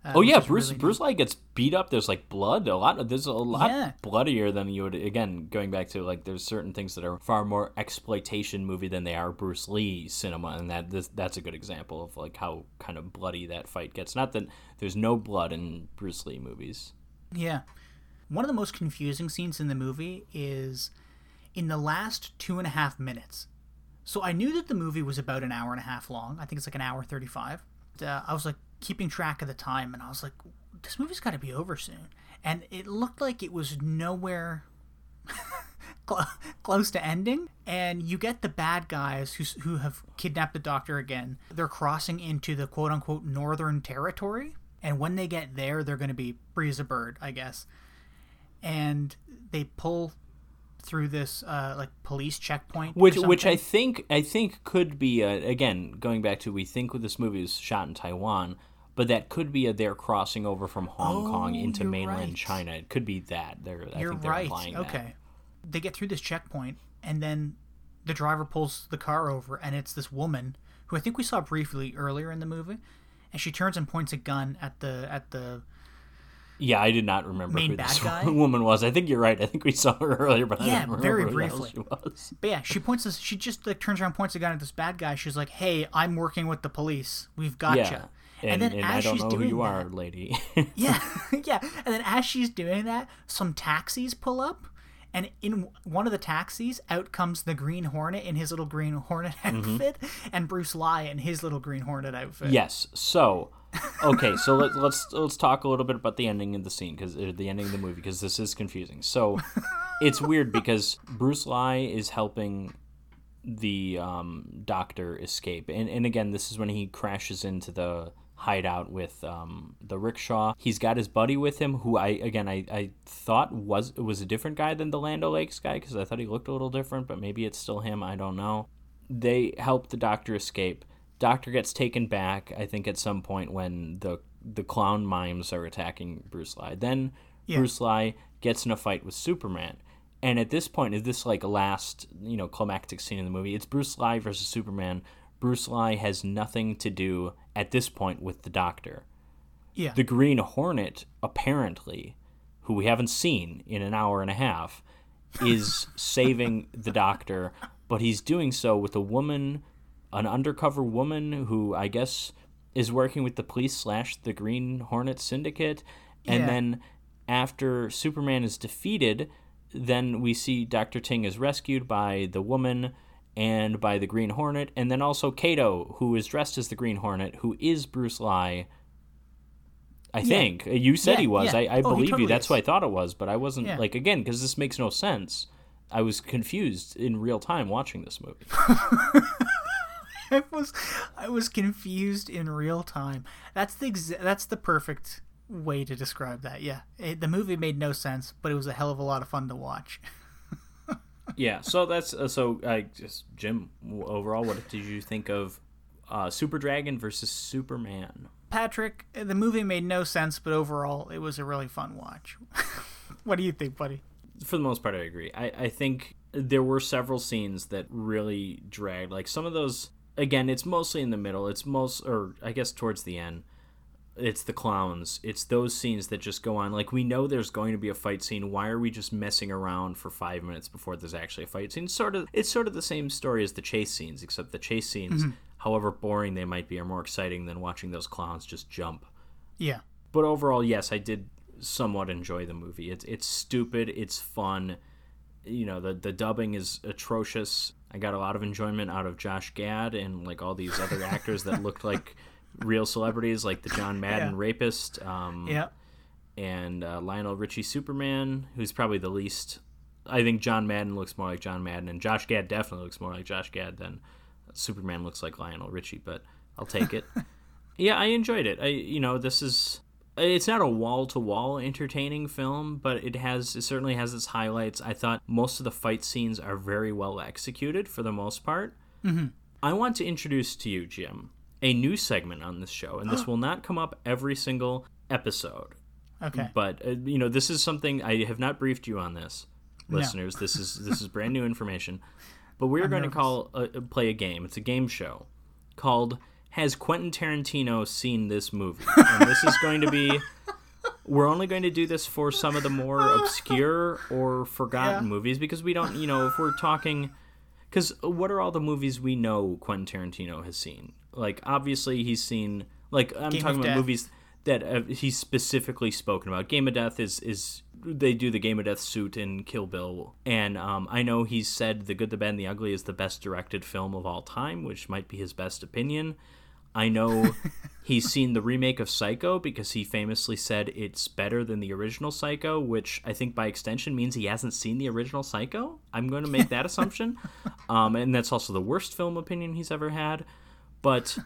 Uh, Oh yeah, Bruce really neat. Bruce Lee gets beat up. There's like blood. A lot. There's a lot Yeah. bloodier than you would. Again, going back to like, there's certain things that are far more exploitation movie than they are Bruce Lee cinema, and that this, that's a good example of like how kind of bloody that fight gets. Not that there's no blood in Bruce Lee movies. Yeah. One of the most confusing scenes in the movie is in the last two and a half minutes. So I knew that the movie was about an hour and a half long. I think it's like an hour 35. Uh, I was like keeping track of the time and I was like, this movie's got to be over soon. And it looked like it was nowhere close to ending. And you get the bad guys who, who have kidnapped the doctor again. They're crossing into the quote unquote northern territory. And when they get there, they're going to be free as a bird, I guess. And they pull through this uh, like police checkpoint, Which which I think I think could be a, again going back to we think this movie is shot in Taiwan. But that could be a they're crossing over from Hong Oh, Kong into mainland right. China. It could be that. They're I You're think they're right. implying that. Okay. They get through this checkpoint, and then the driver pulls the car over, and it's this woman who I think we saw briefly earlier in the movie, and she turns and points a gun at the at the. Yeah, I did not remember Main who bad this guy? woman was. I think you're right. I think we saw her earlier, but I Yeah, don't remember very who briefly. she was. But yeah, she points this. She just like turns around, points a gun at this bad guy. She's like, "Hey, I'm working with the police. We've got Yeah, you." and, then and as I don't she's know who doing you that, are, lady. Yeah, yeah. And then as she's doing that, some taxis pull up, and in one of the taxis, out comes the Green Hornet in his little Green Hornet Mm-hmm. outfit, and Bruce Lie in his little Green Hornet outfit. yes. So, okay. So let, let's let's talk a little bit about the ending of the scene because the ending of the movie because this is confusing. So, it's weird because Bruce Lie is helping the um, doctor escape, and and again, this is when he crashes into the hideout with um, the rickshaw. He's got his buddy with him, who I again I, I thought was was a different guy than the Land Lakes guy because I thought he looked a little different, but maybe it's still him. I don't know. They help the doctor escape. Doctor gets taken back. I think at some point when the the clown mimes are attacking Bruce Lee. Then Yeah. Bruce Lee gets in a fight with Superman. And at this point, is this like a last, you know, climactic scene in the movie? It's Bruce Lee versus Superman. Bruce Lee has nothing to do at this point with the Doctor. Yeah. The Green Hornet, apparently, who we haven't seen in an hour and a half, is saving the Doctor, but he's doing so with a woman, an undercover woman who I guess is working with the police slash the Green Hornet Syndicate. And Yeah. then after Superman is defeated, then we see Dr. Ting is rescued by the woman and by the Green Hornet, and then also Kato, who is dressed as the Green Hornet, who is Bruce Lee. I think uh, you said Yeah, he was. yeah. I, I Oh, believe totally you. That's is. what I thought it was, but I wasn't Yeah. like again because this makes no sense. I was confused in real time watching this movie. I was I was confused in real time. That's the exa- that's the perfect way to describe that. Yeah, it, the movie made no sense, but it was a hell of a lot of fun to watch. yeah, so that's uh, so. I just Jim. Overall, what did you think of uh, Super Dragon versus Superman? Patrick, the movie made no sense, but overall, it was a really fun watch. what do you think, buddy? for the most part, I agree. I, I think there were several scenes that really dragged. Like some of those, again, it's mostly in the middle. It's most, or I guess towards the end. It's the clowns. It's those scenes that just go on. Like we know there's going to be a fight scene. Why are we just messing around for five minutes before there's actually a fight scene? Sort of. It's sort of the same story as the chase scenes, except the chase scenes, mm-hmm. however boring they might be, are more exciting than watching those clowns just jump Yeah, but overall, yes, I did somewhat enjoy the movie. It's it's stupid, it's fun. You know, the the dubbing is atrocious. I got a lot of enjoyment out of Josh Gad and like all these other actors that looked like real celebrities, like the John Madden Yeah. rapist, um, yeah, and uh, Lionel Richie Superman, who's probably the least. I think John Madden looks more like John Madden, and Josh Gad definitely looks more like Josh Gad than Superman looks like Lionel Richie. But I'll take it. yeah, I enjoyed it. I you know this is it's not a wall to wall entertaining film, but it has it certainly has its highlights. I thought most of the fight scenes are very well executed for the most part. Mm-hmm. I want to introduce to you, Jim, a new segment on this show, and this will not come up every single episode. okay. But uh, you know, this is something I have not briefed you on this, listeners. This is this is brand new information. But we're going to call uh, play a game. It's a game show called "Has Quentin Tarantino Seen This Movie?" And this is going to be. We're only going to do this for some of the more obscure or forgotten Yeah. movies because we don't, you know, if we're talking. Because what are all the movies we know Quentin Tarantino has seen? Like, obviously, he's seen. Like, I'm Game talking about Death. movies that uh, he's specifically spoken about. Game of Death is is they do the Game of Death suit in Kill Bill, and um, I know he's said The Good, the Bad, and the Ugly is the best directed film of all time, which might be his best opinion. I know he's seen the remake of Psycho because he famously said it's better than the original Psycho, which I think by extension means he hasn't seen the original Psycho. I'm going to make that assumption, um, and that's also the worst film opinion he's ever had. But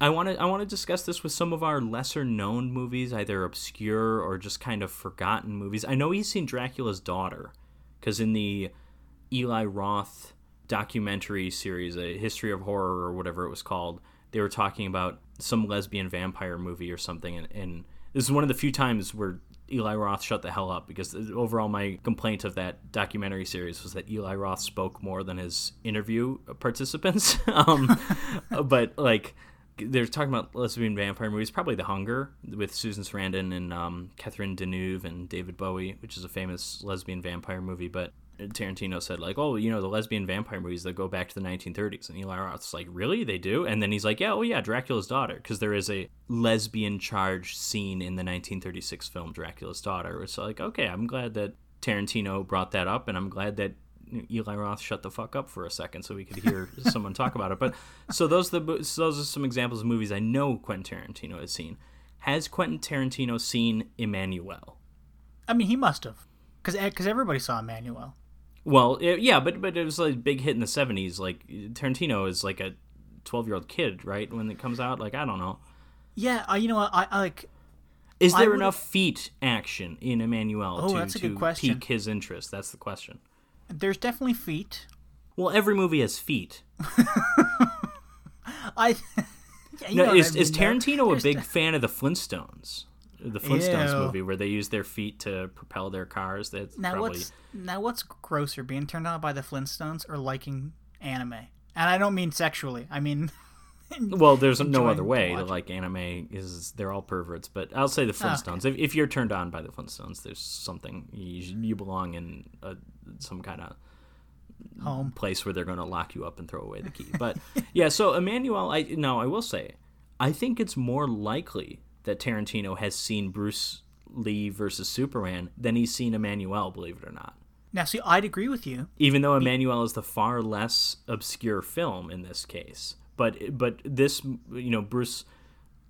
I want to I want to discuss this with some of our lesser known movies, either obscure or just kind of forgotten movies. I know he's seen Dracula's Daughter because in the Eli Roth documentary series, A History of Horror or whatever it was called, they were talking about some lesbian vampire movie or something, and, and this is one of the few times where Eli Roth shut the hell up because overall my complaint of that documentary series was that Eli Roth spoke more than his interview participants. um, but like they're talking about lesbian vampire movies, probably The Hunger with Susan Sarandon and um, Catherine Deneuve and David Bowie, which is a famous lesbian vampire movie. But Tarantino said like, oh, you know, the lesbian vampire movies that go back to the 1930s, and Eli Roth's like, really, they do? And then he's like, yeah, oh yeah, Dracula's Daughter, because there is a lesbian charged scene in the 1936 film Dracula's Daughter. It's like, okay, I'm glad that Tarantino brought that up, and I'm glad that Eli Roth shut the fuck up for a second so we could hear someone talk about it. But so those are the so those are some examples of movies I know Quentin Tarantino has seen. Has Quentin Tarantino seen Emmanuelle? I mean, he must have, because because eh, everybody saw Emmanuelle. Well, it, yeah, but but it was like a big hit in the '70s. Like Tarantino is like a 12 year old kid, right? When it comes out, like I don't know. Yeah, uh, you know what? I, I like. Is there enough feet action in Emmanuelle Oh, to, that's a good question. pique his interest? That's the question. There's definitely feet. Well, every movie has feet. I. Yeah, No, is, I is mean, there- Tarantino a big de- fan of the Flintstones? The Flintstones Ew. movie where they use their feet to propel their cars. That's Now probably what's now what's grosser, being turned on by the Flintstones or liking anime? And I don't mean sexually. I mean, well. There's no other way to like anime. Is they're all perverts, but I'll say the oh, Flintstones. If, if you're turned on by the Flintstones, there's something you, you belong in a, some kind of home. place where they're going to lock you up and throw away the key. But yeah, so Emmanuelle, I no, I will say, I think it's more likely that Tarantino has seen Bruce Lee versus Superman than he's seen Emmanuelle. Believe it or not. Now, see, I'd agree with you. Even though Emmanuelle is the far less obscure film in this case, but but this you know Bruce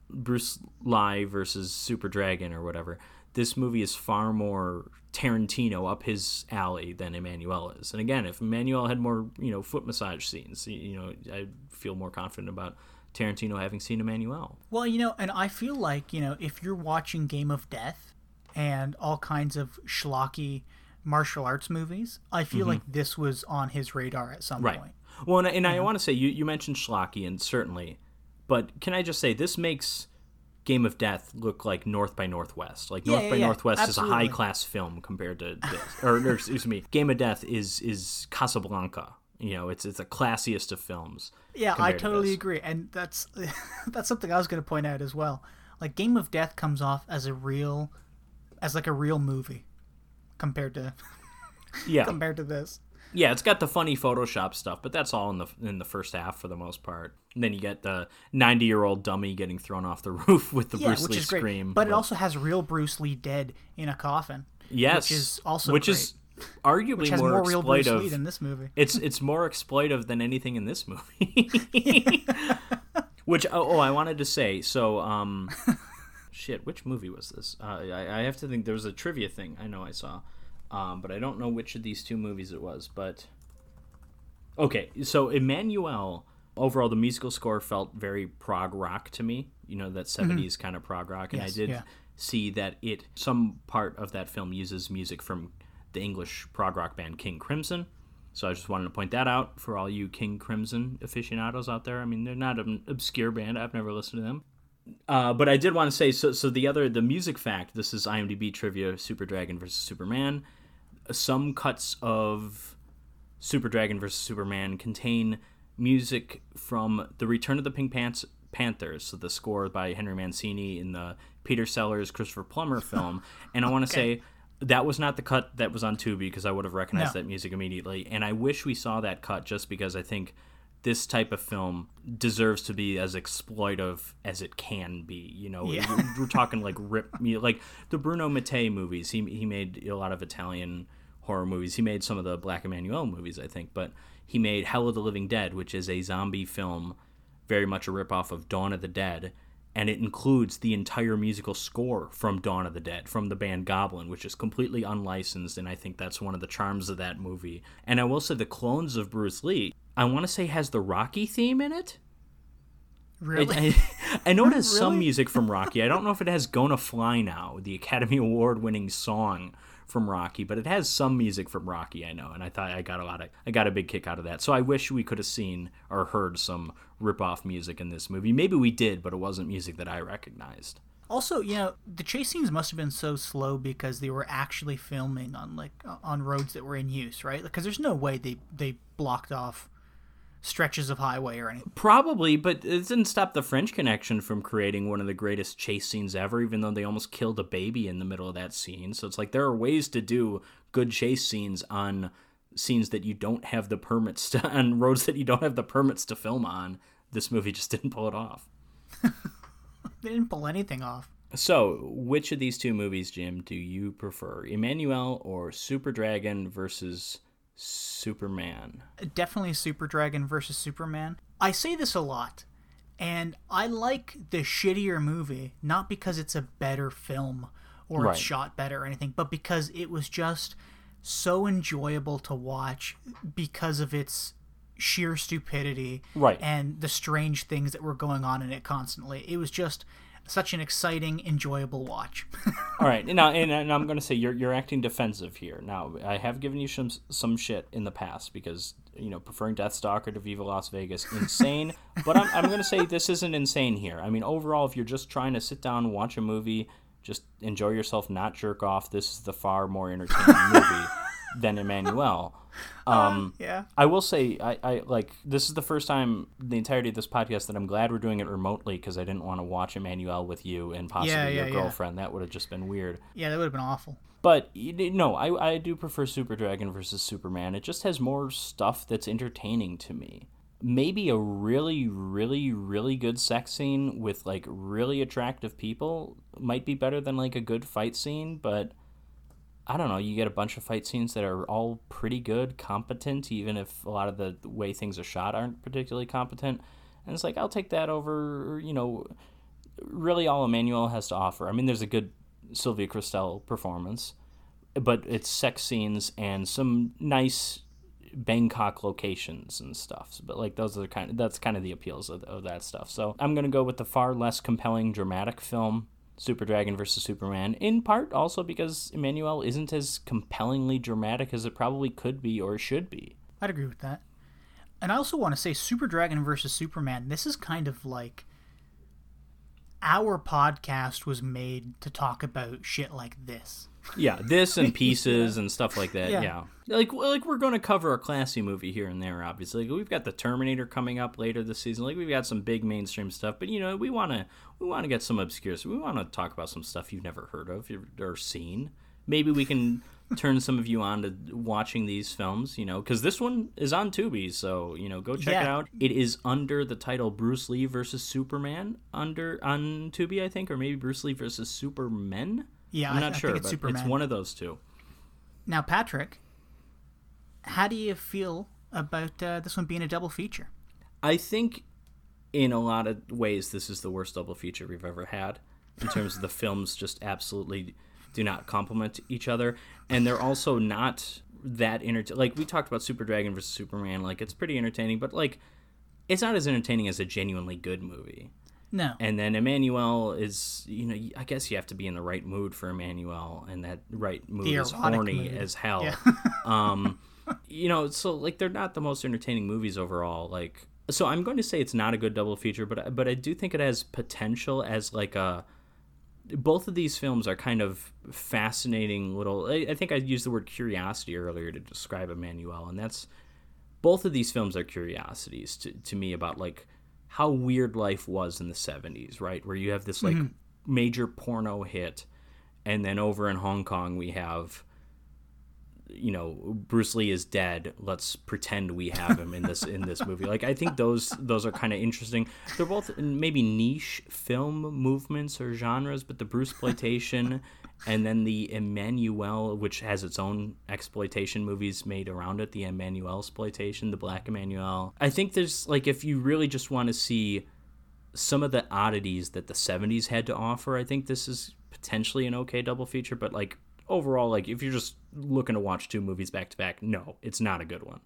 Bruce Lee versus Super Dragon or whatever. This movie is far more Tarantino up his alley than Emmanuelle is. And again, if Emmanuelle had more, you know, foot massage scenes, you know, I'd feel more confident about Tarantino having seen Emmanuelle. Well, you know, and I feel like, you know, if you're watching Game of Death and all kinds of schlocky martial arts movies, I feel like this was on his radar at some Mm-hmm. Right. point. Well, and, and I want to say you you mentioned Schlocky, and certainly, but can I just say this makes Game of Death look like North by Northwest. Like North yeah, by yeah, Northwest absolutely. is a high class film compared to this, or, or excuse me, Game of Death is is Casablanca. You know, it's it's the classiest of films. Yeah, I compared to totally agree, and that's that's something I was going to point out as well. Like Game of Death comes off as a real, as like a real movie, compared to Yeah, compared to this. yeah, it's got the funny Photoshop stuff, but that's all in the in the first half for the most part. And then you get the ninety year old dummy getting thrown off the roof with the Yeah, Bruce which Lee is great. scream. but it also has real Bruce Lee dead in a coffin. yes, which is also which great. is arguably Which has more, more, real Bruce. Lee than this movie. It's it's more exploitive than anything in this movie. which oh, oh, I wanted to say so. Um, shit, which movie was this? Uh, I, I have to think. There was a trivia thing I know I saw, um, but I don't know which of these two movies it was. But okay, so Emmanuelle. Overall, the musical score felt very prog rock to me. You know that 70s kind of prog rock, and Mm-hmm. Yes, I did yeah. see that it some part of that film uses music from the English prog rock band King Crimson. So I just wanted to point that out for all you King Crimson aficionados out there. I mean, they're not an obscure band. I've never listened to them. Uh, but I did want to say so. So the other the music fact. This is IMDb trivia: Super Dragon versus Superman. Some cuts of Super Dragon versus Superman contain music from the Return of the Pink Pants- Panthers, so the score by Henry Mancini in the Peter Sellers Christopher Plummer film. And I want to say that was not the cut that was on Tubi because I would have recognized No. that music immediately. And I wish we saw that cut just because I think this type of film deserves to be as exploitive as it can be. You know, Yeah. we're, we're talking like rip, me like the Bruno Mattei movies. He he made a lot of Italian horror movies. He made some of the Black Emanuelle movies, I think, but he made Hell of the Living Dead, which is a zombie film, very much a ripoff of Dawn of the Dead, and it includes the entire musical score from Dawn of the Dead from the band Goblin, which is completely unlicensed, and I think that's one of the charms of that movie. And I will say the clones of Bruce Lee, I want to say has the Rocky theme in it. Really? I, I, I know it has some music from Rocky. I don't know if it has "Gonna Fly Now," the Academy Award-winning song from Rocky, but it has some music from Rocky. I know, and I thought I got a lot of, I got a big kick out of that. So I wish we could have seen or heard some rip-off music in this movie. Maybe we did, but it wasn't music that I recognized. Also, you know, the chase scenes must have been so slow because they were actually filming on like on roads that were in use, right? Because there's no way they they blocked off stretches of highway or anything. Probably, but it didn't stop the French Connection from creating one of the greatest chase scenes ever, even though they almost killed a baby in the middle of that scene. So it's like there are ways to do good chase scenes on scenes that you don't have the permits to, on roads that you don't have the permits to film on. This movie just didn't pull it off. They didn't pull anything off. So, which of these two movies, Jim, do you prefer? Emmanuelle or Super Dragon versus Superman? Definitely Super Dragon versus Superman. I say this a lot, and I like the shittier movie not because it's a better film or Right. it's shot better or anything, but because it was just so enjoyable to watch because of its sheer stupidity Right. and the strange things that were going on in it constantly. It was just such an exciting, enjoyable watch. All right, now and, and I'm going to say you're you're acting defensive here. Now I have given you some some shit in the past because you know preferring Deathstalker to Viva Las Vegas insane, but I'm I'm going to say this isn't insane here. I mean overall, if you're just trying to sit down and watch a movie, just enjoy yourself, not jerk off. This is the far more entertaining movie than Emmanuelle. Um, yeah. I will say, I, I like this is the first time the entirety of this podcast that I'm glad we're doing it remotely because I didn't want to watch Emmanuelle with you and possibly Yeah, your yeah, yeah. girlfriend. That would have just been weird. Yeah, that would have been awful. But y- no, I, I do prefer Super Dragon versus Superman. It just has more stuff that's entertaining to me. Maybe a really, really, really good sex scene with like really attractive people might be better than like a good fight scene, but I don't know. You get a bunch of fight scenes that are all pretty good, competent, even if a lot of the way things are shot aren't particularly competent. And it's like, I'll take that over, you know, really all Emmanuelle has to offer. I mean, there's a good Sylvia Kristel performance, but it's sex scenes and some nice Bangkok locations and stuff. But like those are kind of that's kind of the appeals of, of that stuff. So I'm gonna go with the far less compelling dramatic film. Super Dragon versus Superman, in part also because Emmanuelle isn't as compellingly dramatic as it probably could be or should be. I'd agree with that. And I also want to say Super Dragon versus Superman, this is kind of like our podcast was made to talk about shit like this. Yeah, this and pieces and stuff like that. Yeah. Yeah, like like we're going to cover a classy movie here and there. Obviously, like, we've got the Terminator coming up later this season. Like we've got some big mainstream stuff, but you know we want to we want to get some obscure. So we want to talk about some stuff you've never heard of or seen. Maybe we can turn some of you on to watching these films. You know, because this one is on Tubi, so you know go check it out. It is under the title Bruce Lee versus Superman under on Tubi, I think, or maybe Bruce Lee versus Supermen. Yeah, I'm I- not I sure, it's Superman. it's one of those two. Now, Patrick, how do you feel about uh, this one being a double feature? I think in a lot of ways this is the worst double feature we've ever had in terms of the films just absolutely do not complement each other and they're also not that entertaining like we talked about super dragon versus superman like it's pretty entertaining but like it's not as entertaining as a genuinely good movie No. and then Emmanuelle is, you know, I guess you have to be in the right mood for Emmanuelle, and that right mood The is horny mood. as hell. Yeah. um, you know, so like they're not the most entertaining movies overall. Like, so I'm going to say it's not a good double feature, but but I do think it has potential as like a. Both of these films are kind of fascinating little. I, I think I used the word curiosity earlier to describe Emmanuelle, and that's both of these films are curiosities to, to me about like how weird life was in the 70s right? Where you have this like mm-hmm. major porno hit and then over in hong kong we have you know bruce lee is dead. Let's pretend we have him in this in this movie. Like i think those those are kind of interesting. They're both maybe niche film movements or genres but the bruce exploitation and then the Emmanuelle, which has its own exploitation movies made around it, the Emmanuelle exploitation, the Black Emanuelle. I think there's like if you really just want to see some of the oddities that the 70s had to offer, I think this is potentially an okay double feature, but like overall like if you're just looking to watch two movies back to back, no, it's not a good one.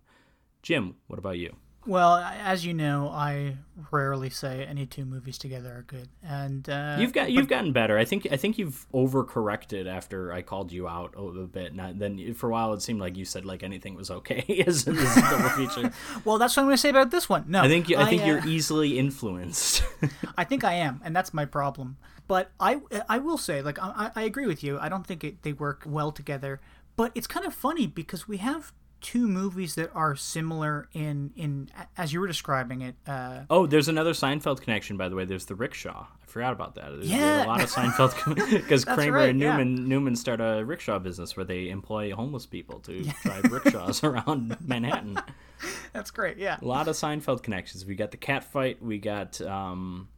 Jim, what about you? Well, as you know, I rarely say any two movies together are good, and uh, You've got you've gotten better. I think I think you've overcorrected after I called you out a little bit. And then for a while it seemed like you said like anything was okay as, as a double feature. well, that's what I'm going to say about this one. No, I think you, I think uh, you're easily influenced. I think I am, and that's my problem. But I, I will say, like, I, I agree with you. I don't think it, they work well together. But it's kind of funny because we have two movies that are similar in in as you were describing it. Uh, oh, there's another Seinfeld connection by the way. There's the rickshaw. I forgot about that. There's, there's Yeah. a lot of Seinfeld because Kramer right, and yeah. Newman Newman start a rickshaw business where they employ homeless people to drive rickshaws around Manhattan. that's great. Yeah. A lot of Seinfeld connections. We got the cat fight. We got, um,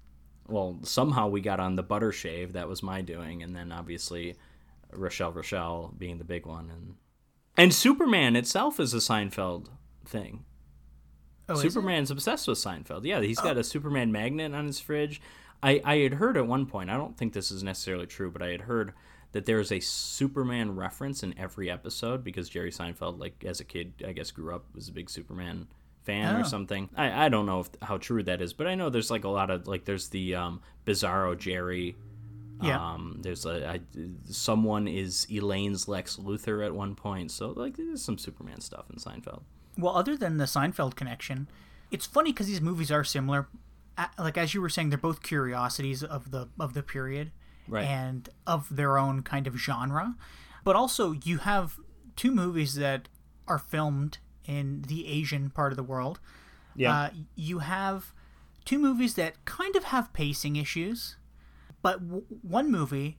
well, somehow we got on the butter shave. That was my doing, and then obviously Rochelle Rochelle being the big one, and and Superman itself is a Seinfeld thing. Oh. Superman's obsessed with Seinfeld. Yeah, he's got a Superman magnet on his fridge. I, I had heard at one point, I don't think this is necessarily true, but I had heard that there's a Superman reference in every episode because Jerry Seinfeld, like as a kid, I guess grew up was a big Superman fan Oh. or something. I, I don't know if, how true that is, but I know there's like a lot of like there's the um, Bizarro Jerry. Yeah. Um, there's a I, someone is Elaine's Lex Luthor at one point, so like there's some Superman stuff in Seinfeld. Well, other than the Seinfeld connection, it's funny because these movies are similar. Like as you were saying, they're both curiosities of the of the period Right. and of their own kind of genre. But also, you have two movies that are filmed in the Asian part of the world. Yeah. Uh, you have two movies that kind of have pacing issues, but w- one movie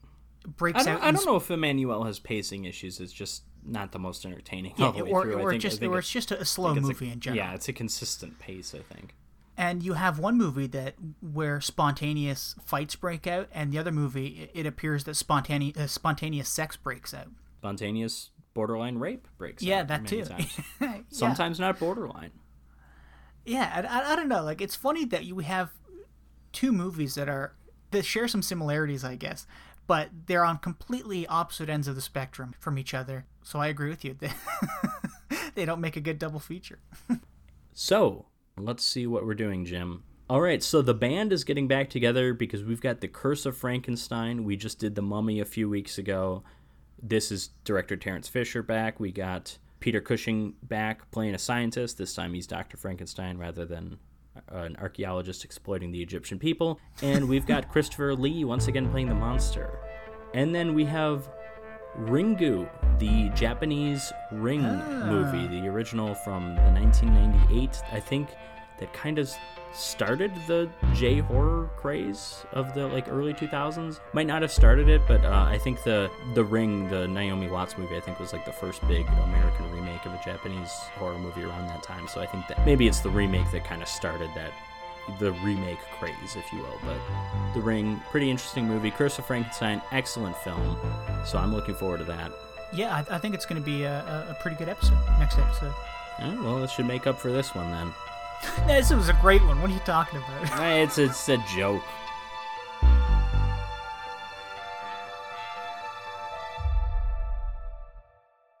breaks I out. I don't know if Emmanuelle has pacing issues. It's just not the most entertaining all the way or, through. I or think, just or it- it's just a, a slow it's a- movie in general. Yeah, it's a consistent pace. I think. and you have one movie that where spontaneous fights break out, and the other movie it, it appears that spontaneous uh, spontaneous sex breaks out. Spontaneous borderline rape breaks. Out. Yeah, out that too. yeah. Sometimes not borderline. yeah, I, I, I don't know. Like it's funny that you have two movies that are that share some similarities, I guess, but they're on completely opposite ends of the spectrum from each other. So I agree with you. They, they don't make a good double feature. So let's see what we're doing, Jim. All right, so the band is getting back together because we've got the Curse of Frankenstein. We just did the Mummy a few weeks ago. This is director Terence Fisher back. We got Peter Cushing back playing a scientist. This time he's Dr. Frankenstein rather than an archaeologist exploiting the Egyptian people. And we've got Christopher Lee once again playing the monster. And then we have Ringu, the Japanese Ring ah. movie, the original from the 1998, I think, that kind of started the J horror craze of the like early 2000s. Might not have started it, but uh, I think the the Ring, the Naomi Watts movie, I think was like the first big American remake of a Japanese horror movie around that time. So I think that maybe it's the remake that kind of started that the remake craze, if you will. But The Ring, pretty interesting movie. Curse of Frankenstein, excellent film. So I'm looking forward to that. Yeah, I, I think it's going to be a, a, pretty good episode. Next episode. Eh, well, it should make up for this one then. This was a great one. What are you talking about? It's it's a joke.